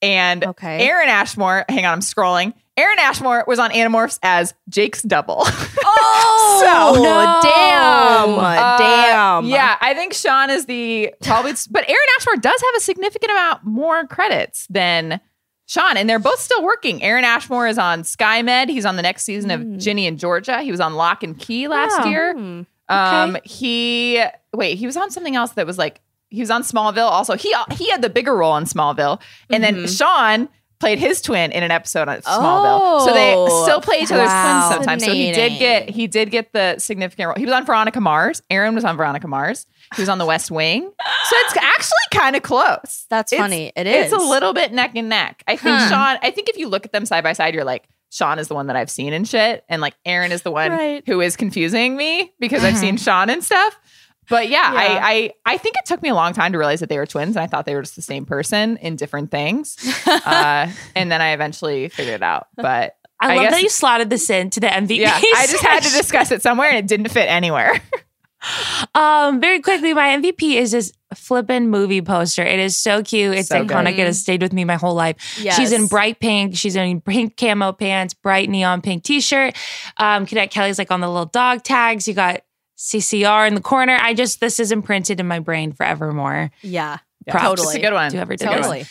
And okay. Aaron Ashmore, hang on, I'm scrolling. Aaron Ashmore was on Animorphs as Jake's double. oh, So- No. damn, Uh, damn. Yeah, I think Shawn is the probably, but Aaron Ashmore does have a significant amount more credits than Shawn, and they're both still working. Aaron Ashmore is on SkyMed. He's on the next season of Mm. Ginny and Georgia. He was on Locke and Key last Oh. year. Hmm. Um, he wait, he was on something else that was like he was on Smallville. Also, he he had the bigger role on Smallville, and then Mhm. Shawn played his twin in an episode of Smallville. so they Oh, still play each other's wow. twins sometimes. So he did get he did get the significant role. He was on Veronica Mars. Aaron was on Veronica Mars. Was on The West Wing. So it's actually kind of close. That's It's- funny. It is. It's a little bit neck and neck. I think Huh. Shawn. I think if you look at them side by side, you're like. Shawn is the one that I've seen and shit, and like Aaron is the one Right. who is confusing me because I've seen Shawn and stuff. But yeah, Yeah. I, I I think it took me a long time to realize that they were twins, and I thought they were just the same person in different things. uh, and then I eventually figured it out. But I I love guess- that you slotted this into the MVP. yeah, I just had to discuss it somewhere, and it didn't fit anywhere. Um, very quickly, my MVP is this flippin' movie poster. It is so cute. It's So good. iconic. It has stayed with me my whole life. She's in bright pink. She's in pink camo pants, bright neon pink t-shirt. Um, Cadet Kelly's like on the little dog tags. You got CCR in the corner. I just this is imprinted in my brain forevermore. Yeah, Props. totally. It's a good one. Do ever did Totally.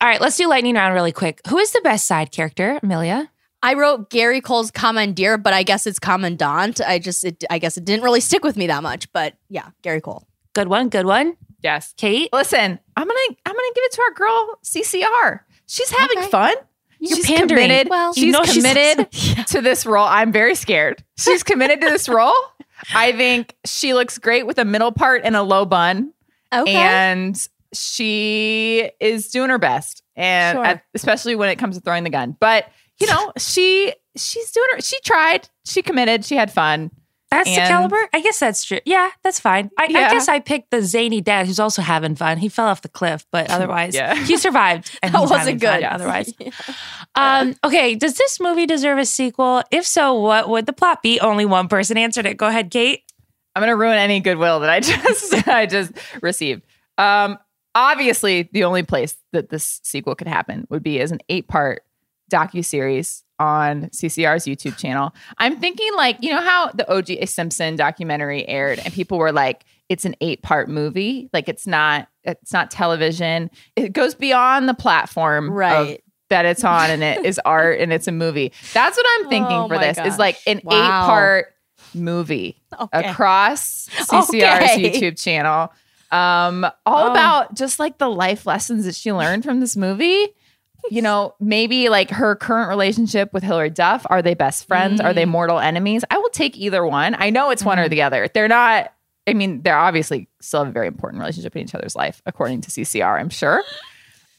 All right, let's do lightning round really quick. Who is the best side character, Amelia? I wrote Gary Cole's commandeer, but I guess it's commandant. I just, it, I guess it didn't really stick with me that much. But yeah, Gary Cole. Good one. Good one. Yes. Kate. Listen, I'm gonna I'm gonna give it to our girl CCR. She's having Okay. fun. You're she's pandering. committed. Well, she's you know she's- committed to this role. I'm very scared. She's committed to this role. I think she looks great with a middle part and a low bun. Okay. and she is doing her best and Sure. at- especially when it comes to throwing the gun but you know she she's doing her she tried she committed she had fun That's the caliber. I guess that's true. Yeah, that's fine. I, I guess I picked the zany dad who's also having fun. He fell off the cliff, but otherwise, Yeah. he survived. And that wasn't good. fun Otherwise, um, okay. Does this movie deserve a sequel? If so, what would the plot be? Only one person answered it. Go ahead, Kate. i'm gonna ruin any goodwill that i just i just received um obviously the only place that this sequel could happen would be as an eight part docu series on CCR's YouTube channel. I'm thinking like, you know how the OJ Simpson documentary aired and people were like it's an 8-part movie, like it's not it's not television. It goes beyond the platform Right. that it's on and it is art and it's a movie. That's what I'm thinking Oh for this. Is like an Wow. 8-part movie Okay. across CCR's Okay. YouTube channel. Um, all Oh. about just like the life lessons that she learned from this movie. You know, maybe like her current relationship with Hilary Duff. Are they best friends? Are Mm. they mortal enemies? I will take either one. I know it's one or the other. They're not, I mean, they're obviously still have a very important relationship in each other's life, according to CCR, I'm sure.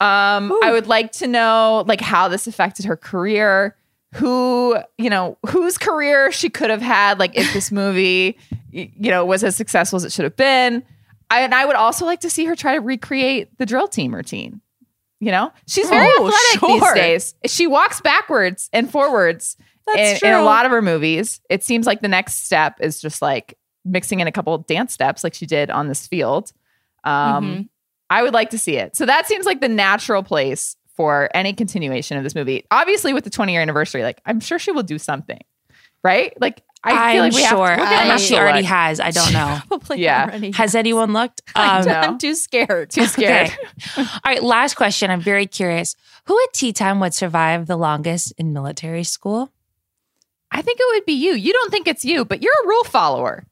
Um, I would like to know like how this affected her career, who, you know, whose career she could have had, like if this movie, you know, was as successful as it should have been. I, and I would also like to see her try to recreate the drill team routine. You know, she's very Oh, athletic sure. these days. She walks backwards and forwards in, in a lot of her movies. It seems like the next step is just like mixing in a couple dance steps, like she did on this field. Um, Mhm. I would like to see it. So that seems like the natural place for any continuation of this movie. Obviously, with the 20 year anniversary, like I'm sure she will do something, right? Like I feel I'm like we have to- sure. we're gonna I- have Unless she already look. has. I don't know. Probably Yeah. already. Has anyone looked? I Um, know. no. I'm too scared. Too scared. Okay. All right, last question. I'm very curious. Who at tea time would survive the longest in military school? I think it would be you. You don't think it's you, but you're a rule follower.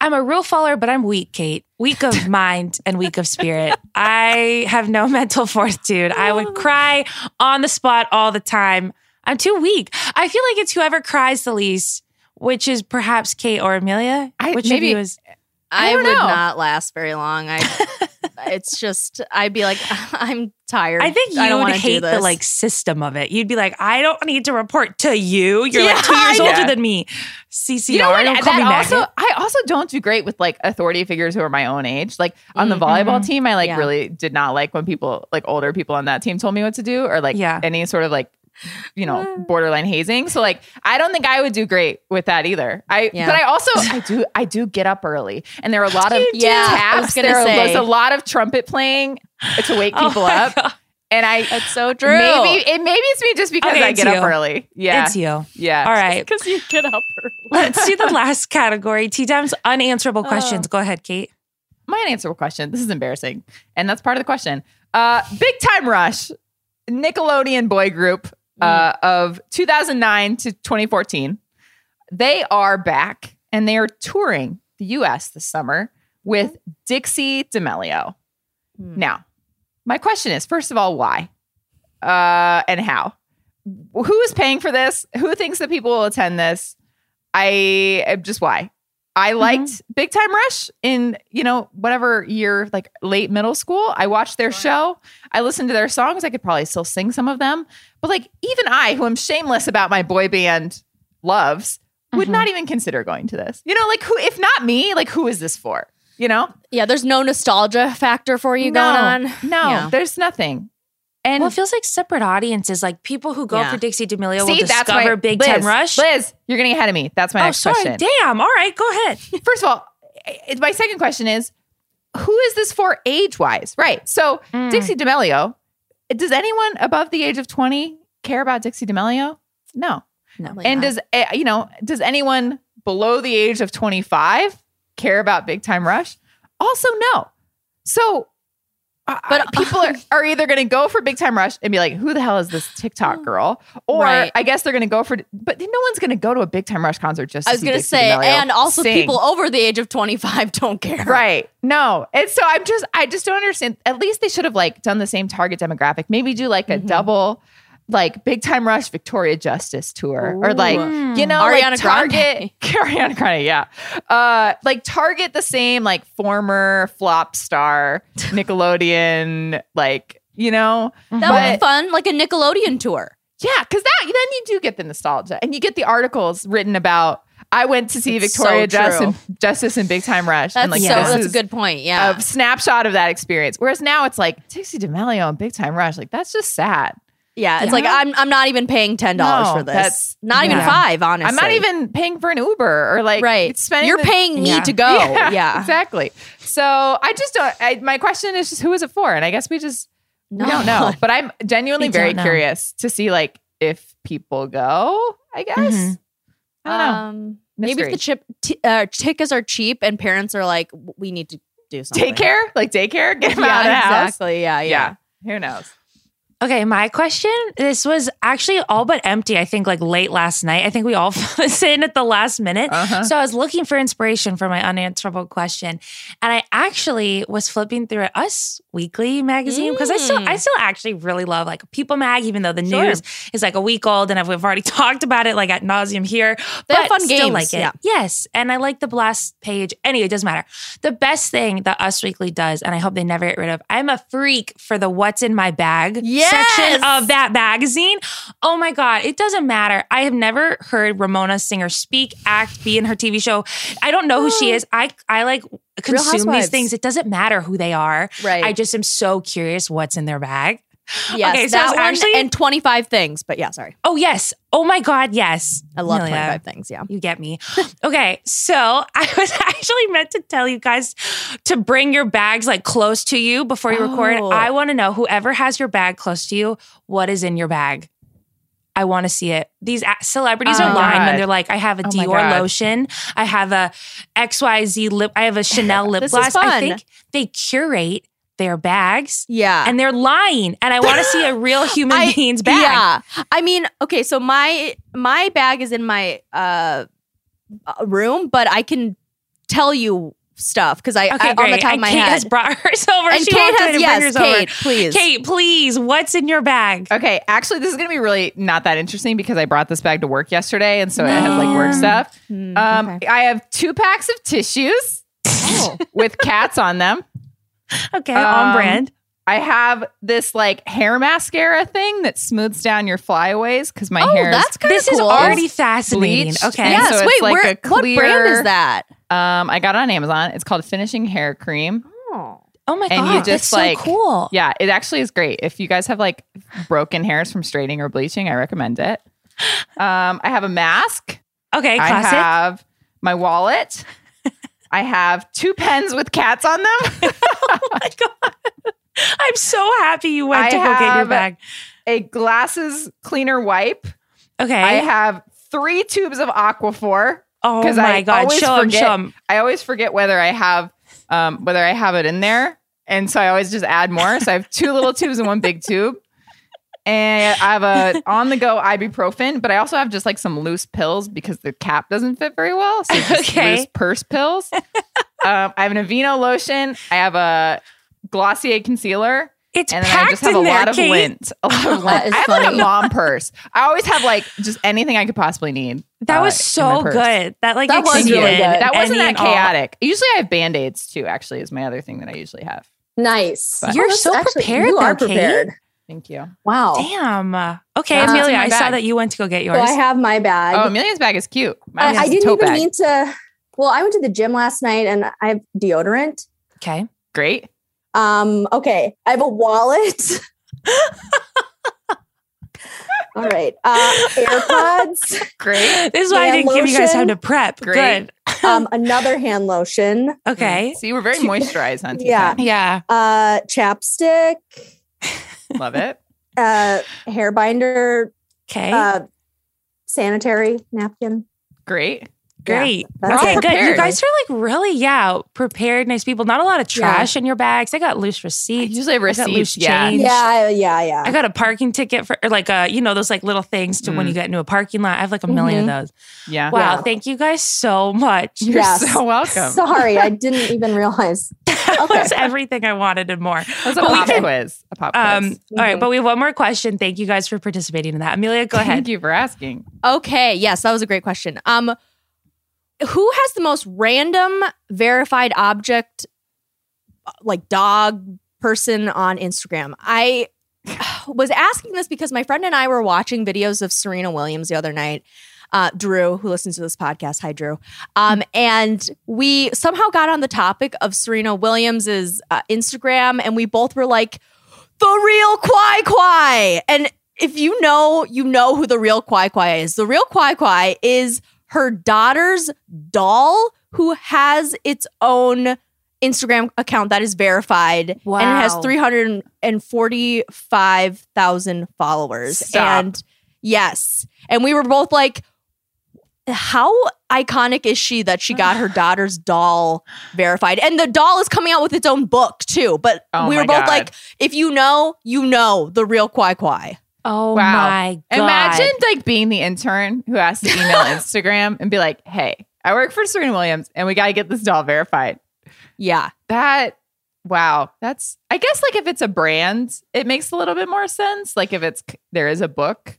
I'm a rule follower, but I'm weak, Kate. Weak of mind and weak of spirit. I have no mental fortitude. I would cry on the spot all the time. I'm too weak. I feel like it's whoever cries the least, which is perhaps Kate or Amelia. I- which maybe- of you is? I I, would know. not last very long. I it's just I'd be like I'm tired. I think you don't would hate the like system of it. You'd be like, I don't need to report to you. You're Yeah, like two years older than me. CCR, You know what? don't call also. I also don't do great with like authority figures who are my own age. Like on the Mhm. volleyball team, I like Yeah. really did not like when people like older people on that team told me what to do or like Yeah. any sort of like you know borderline hazing. So like I don't think I would do great with that either. I Yeah. but I also I do I do get up early and there are a lot of Yeah, I was taps. there say. there's a lot of trumpet playing to wake Oh people my up. God. And I That's so true. maybe it maybe it's me just because Okay, I get you. up early. Yeah. It's you. Yeah. All right. because you get up early. Let's do the last category. T Time's unanswerable questions. Go ahead, Kate. my unanswerable question. This is embarrassing, and that's part of the question. Uh, Big Time Rush, Nickelodeon boy group uh, of 2009 to 2014. They are back and they are touring the U.S. this summer with Dixie D'Amelio. Hmm. Now, my question is: first of all, why uh, and how? Who is paying for this? Who thinks that people will attend this? I just why. I liked Big Time Rush in, you know, whatever year, like late middle school. I watched their show. I listened to their songs. I could probably still sing some of them. But like, even I, who am shameless about my boy band loves, would Mhm. not even consider going to this. You know, like, who, if not me, like, who is this for? You know? Yeah, there's no nostalgia factor for you no, going on. No, Yeah. there's nothing. And Well, it feels like separate audiences. Like people who go Yeah. for Dixie D'Amelio see, will that's discover my Big Liz, Time Rush. Liz, you're getting ahead of me. That's my oh, next sorry. question. Damn. All right. Go ahead. First of all, my second question is who is this for age wise? Right. So, Mm. Dixie D'Amelio, does anyone above the age of 20 care about Dixie D'Amelio? No. Probably And not. does, eh, you know, does anyone below the age of 25 care about Big Time Rush? Also, no. So, But- people are, are either going to go for Big Time Rush and be like, who the hell is this TikTok girl? Or Right. I guess they're going to go for, but no one's going to go to a Big Time Rush concert just to I was see gonna Dixie say, D'Amelio and also sing. people over the age of 25 don't care. Right. No. And so I'm just I just don't understand. At least they should have like done the same target demographic. Maybe do like a Mhm. double like big time rush Victoria Justice tour. Or like, you know, Ariana like Grande. target Ariana Grande, yeah. Uh like target the same like former flop star Nickelodeon, like, you know. That But- would be fun, like a Nickelodeon tour. Yeah, because that then you do get the nostalgia and you get the articles written about I went to see It's Victoria so Justice, and, Justice and Big Time Rush. That's and like so. That's a good point. Yeah. a snapshot of that experience. Whereas now it's like Dixie D'Amelio and Big Time Rush. Like that's just sad. Yeah. It's Yeah. like I'm. I'm not even paying ten dollars No, for this. that's- not even five. Honestly, I'm not even paying for an Uber or like right. spending. You're the- paying me Yeah. to go. Yeah. exactly. So I just don't. I, my question is just who is it for? And I guess we just we No. don't know. But I'm genuinely We very curious to see like if people go. I guess. Mhm. I don't know. Um, maybe if the chip t- uh, tickets are cheap and parents are like, we need to do something. Daycare, like daycare, get them Yeah, out of the house. exactly. Yeah, yeah. Yeah. Who knows? Okay, my question. This was actually all but empty. I think like late last night. I think we all filled in at the last minute. Uh-huh. So I was looking for inspiration for my unanswerable question, and I actually was flipping through Us Weekly magazine because I still Mm. I still actually really love like People Mag, even though the Sure. news is like a week old, and I've, we've already talked about it like at nauseum here. They but fun still games, like it. yeah. Yes, and I like the blast page. Anyway, it doesn't matter. The best thing that Us Weekly does, and I hope they never get rid of. I'm a freak for the "What's in My Bag" Yes! section of that magazine. Oh my god, it doesn't matter. I have never heard Ramona Singer speak, act, be in her TV show. I don't know who she is. I I like consume these things. It doesn't matter who they are. Right. I just am so curious what's in their bag. Yes, Okay, so that one actually- and 25 things. But yeah, sorry. Oh yes. Oh my god, yes. I love Amelia. 25 things. Yeah. You get me. Okay, so I was actually meant to tell you guys to bring your bags like close to you before you record. Oh. I want to know whoever has your bag close to you, what is in your bag? I want to see it. These celebrities Oh are lying when they're like, I have a Oh Dior lotion, I have a XYZ lip, I have a Chanel lip gloss. I think they curate their bags Yeah. and they're lying. And I want to see a real human I- being's bag. Yeah. I mean, okay, so my my bag is in my uh uh, room, but I can tell you stuff because I, Okay, I on the top of my Kate head. has brought hers over. and she Kate walked in has and yes, bring hers over. Kate, please. Kate, please, what's in your bag? Okay, actually, this is gonna be really not that interesting because I brought this bag to work yesterday, and so it has like work stuff. Hmm, Um, okay. I have two packs of tissues with cats on them. Okay, on Um, brand. I have this like hair mascara thing that smooths down your flyaways because my oh, hair is that's kind of This cool. is already fascinating. bleached. Okay. Yes. so it's wait, like where, a what brand is that? Um, I got it on Amazon. It's called Finishing Hair Cream. Oh. oh my and god, you that's just, so like- cool. Yeah, it actually is great. If you guys have like broken hairs from straightening or bleaching, I recommend it. Um, I have a mask. Okay, I have my wallet. I have two pens with cats on them. oh my god. I'm so happy you went I to go get your bag. a glasses cleaner wipe. Okay. I have three tubes of Aquaphor. oh my I god, always show forget- show 'em. I always forget whether I have um, whether I have it in there, and so I always just add more. So I have two little tubes and one big tube. And I have a on the go ibuprofen, but I also have just like some loose pills because the cap doesn't fit very well. So just Okay. loose purse pills. um, I have an Aveeno lotion. I have a Glossier concealer. It's and then packed I just have a lot of lint. A lot of lint. is I have like a mom purse. I always have like just anything I could possibly need. That uh, was so good. That like That was really good. That wasn't any that and all. chaotic. Usually I have band-aids too, actually, is my other thing that I usually have. Nice. But- You're that's so prepared You though, are Kate. Prepared. Thank you. Wow. Damn. Okay, That's Amelia, my I saw that you went to go get yours. So I have my bag. Oh, Amelia's bag is cute. I, Mine I has a didn't tote even bag. mean to. Well, I went to the gym last night and I have deodorant. okay. Great. Um, okay. I have a wallet. All right. Uh, AirPods, Great. This is why I didn't give you guys time to prep. Great. Good. um, another hand lotion, Okay. See, we're very moisturized on Yeah. Yeah. uh, chapstick, Love it. uh, hair binder, Okay. uh, sanitary napkin. Great. Great. that's okay, it. good. You guys are like really, yeah, prepared, nice people. Not a lot of trash in your bags. I got loose I receipts. usually have I got loose receipts. Yeah. change. Yeah, yeah, yeah. I got a parking ticket for, or like, uh, you know, those like little things to when Mm. you get into a parking lot. I have like a 1000000 of those. Yeah. Wow. Yeah. Thank you guys so much. You're Yes. so welcome. Sorry, I didn't even realize. That Okay. was everything I wanted and more. That's a But we pop can- quiz. A pop quiz. Um, All right, but we have one more question. Thank you guys for participating in that. Amelia, go ahead. Thank you for asking. Okay, yes, that was a great question. Um, who has the most random verified object, uh, like dog person on Instagram? I was asking this because my friend and I were watching videos of Serena Williams the other night. Uh, Drew, who listens to this podcast, hi Drew, um, and we somehow got on the topic of Serena Williams's uh, Instagram, and we both were like, "The real Qai Qai," and if you know, you know who the real Qai Qai is. The real Qai Qai is her daughter's doll who has its own Instagram account that is verified and it has Wow. 345,000 followers. Stop. And Yes. And we were both like, how iconic is she that she got her daughter's doll verified? And the doll is coming out with its own book too. But Oh we were both God. like, if you know, you know the real Qai Qai. Oh Wow. my god! Imagine like being the intern who has to email Instagram and be like, "Hey, I work for Serena Williams, and we got to get this doll verified." Yeah. That wow, that's I guess like if it's a brand, it makes a little bit more sense. Like if it's there is a book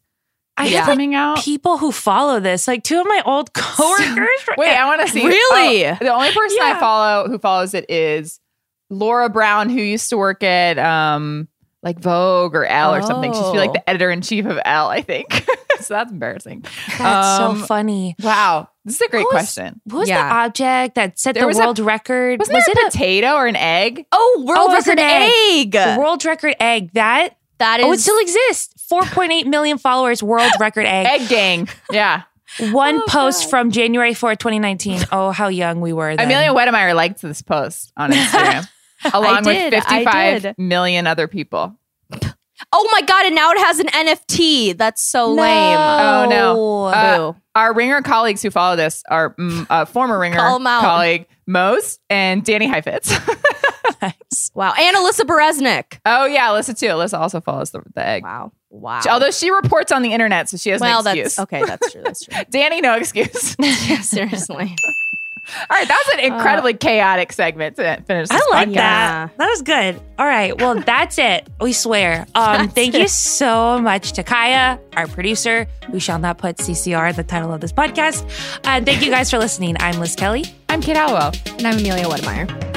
I Yeah. have like coming out. people who follow this. Like two of my old coworkers. Wait, I want to see. Really? Oh, the only person Yeah. I follow who follows it is Laura Brown, who used to work at um like Vogue or Elle or something. She's like Oh. the editor in chief of Elle, I think. so that's embarrassing. That's Um, so funny. Wow, this is a great Who was- question. What was Yeah. the object that set There the was a- world record? Wasn't was there it a potato or an egg? Oh, world Oh, record an egg. a world record egg? That That is oh, it still exists. Four point eight million followers. World record egg. Egg gang. Yeah. One Oh, post God. from January 4th, 2019. Oh, how young we were. Then. Amelia Wedemeyer liked this post on Instagram. Along did, with I 55 did. million other people. Oh my god! And now it has an NFT. That's so No. lame. Oh, no. Uh, Boo. Our Ringer colleagues who follow this are mm, uh, former Ringer Call 'em out. colleague Mose and Danny Heifetz. Nice. Wow. And Alyssa Bereznak. oh, yeah, Alyssa too. Alyssa also follows the, the egg. Wow. Wow. She- although she reports on the internet, so she has well, no excuse. that's okay. That's true. That's true. Danny, no excuse. yeah, seriously. All right, that was an incredibly chaotic segment to finish this I like podcast. that. That was good. All right. Well, that's it. We swear. Um, That's thank you so much to Kaya, our producer. We shall not put CCR, the title of this podcast. And thank you guys for listening. I'm Liz Kelly. I'm Kate Halliwell. And I'm Amelia Wedemeyer.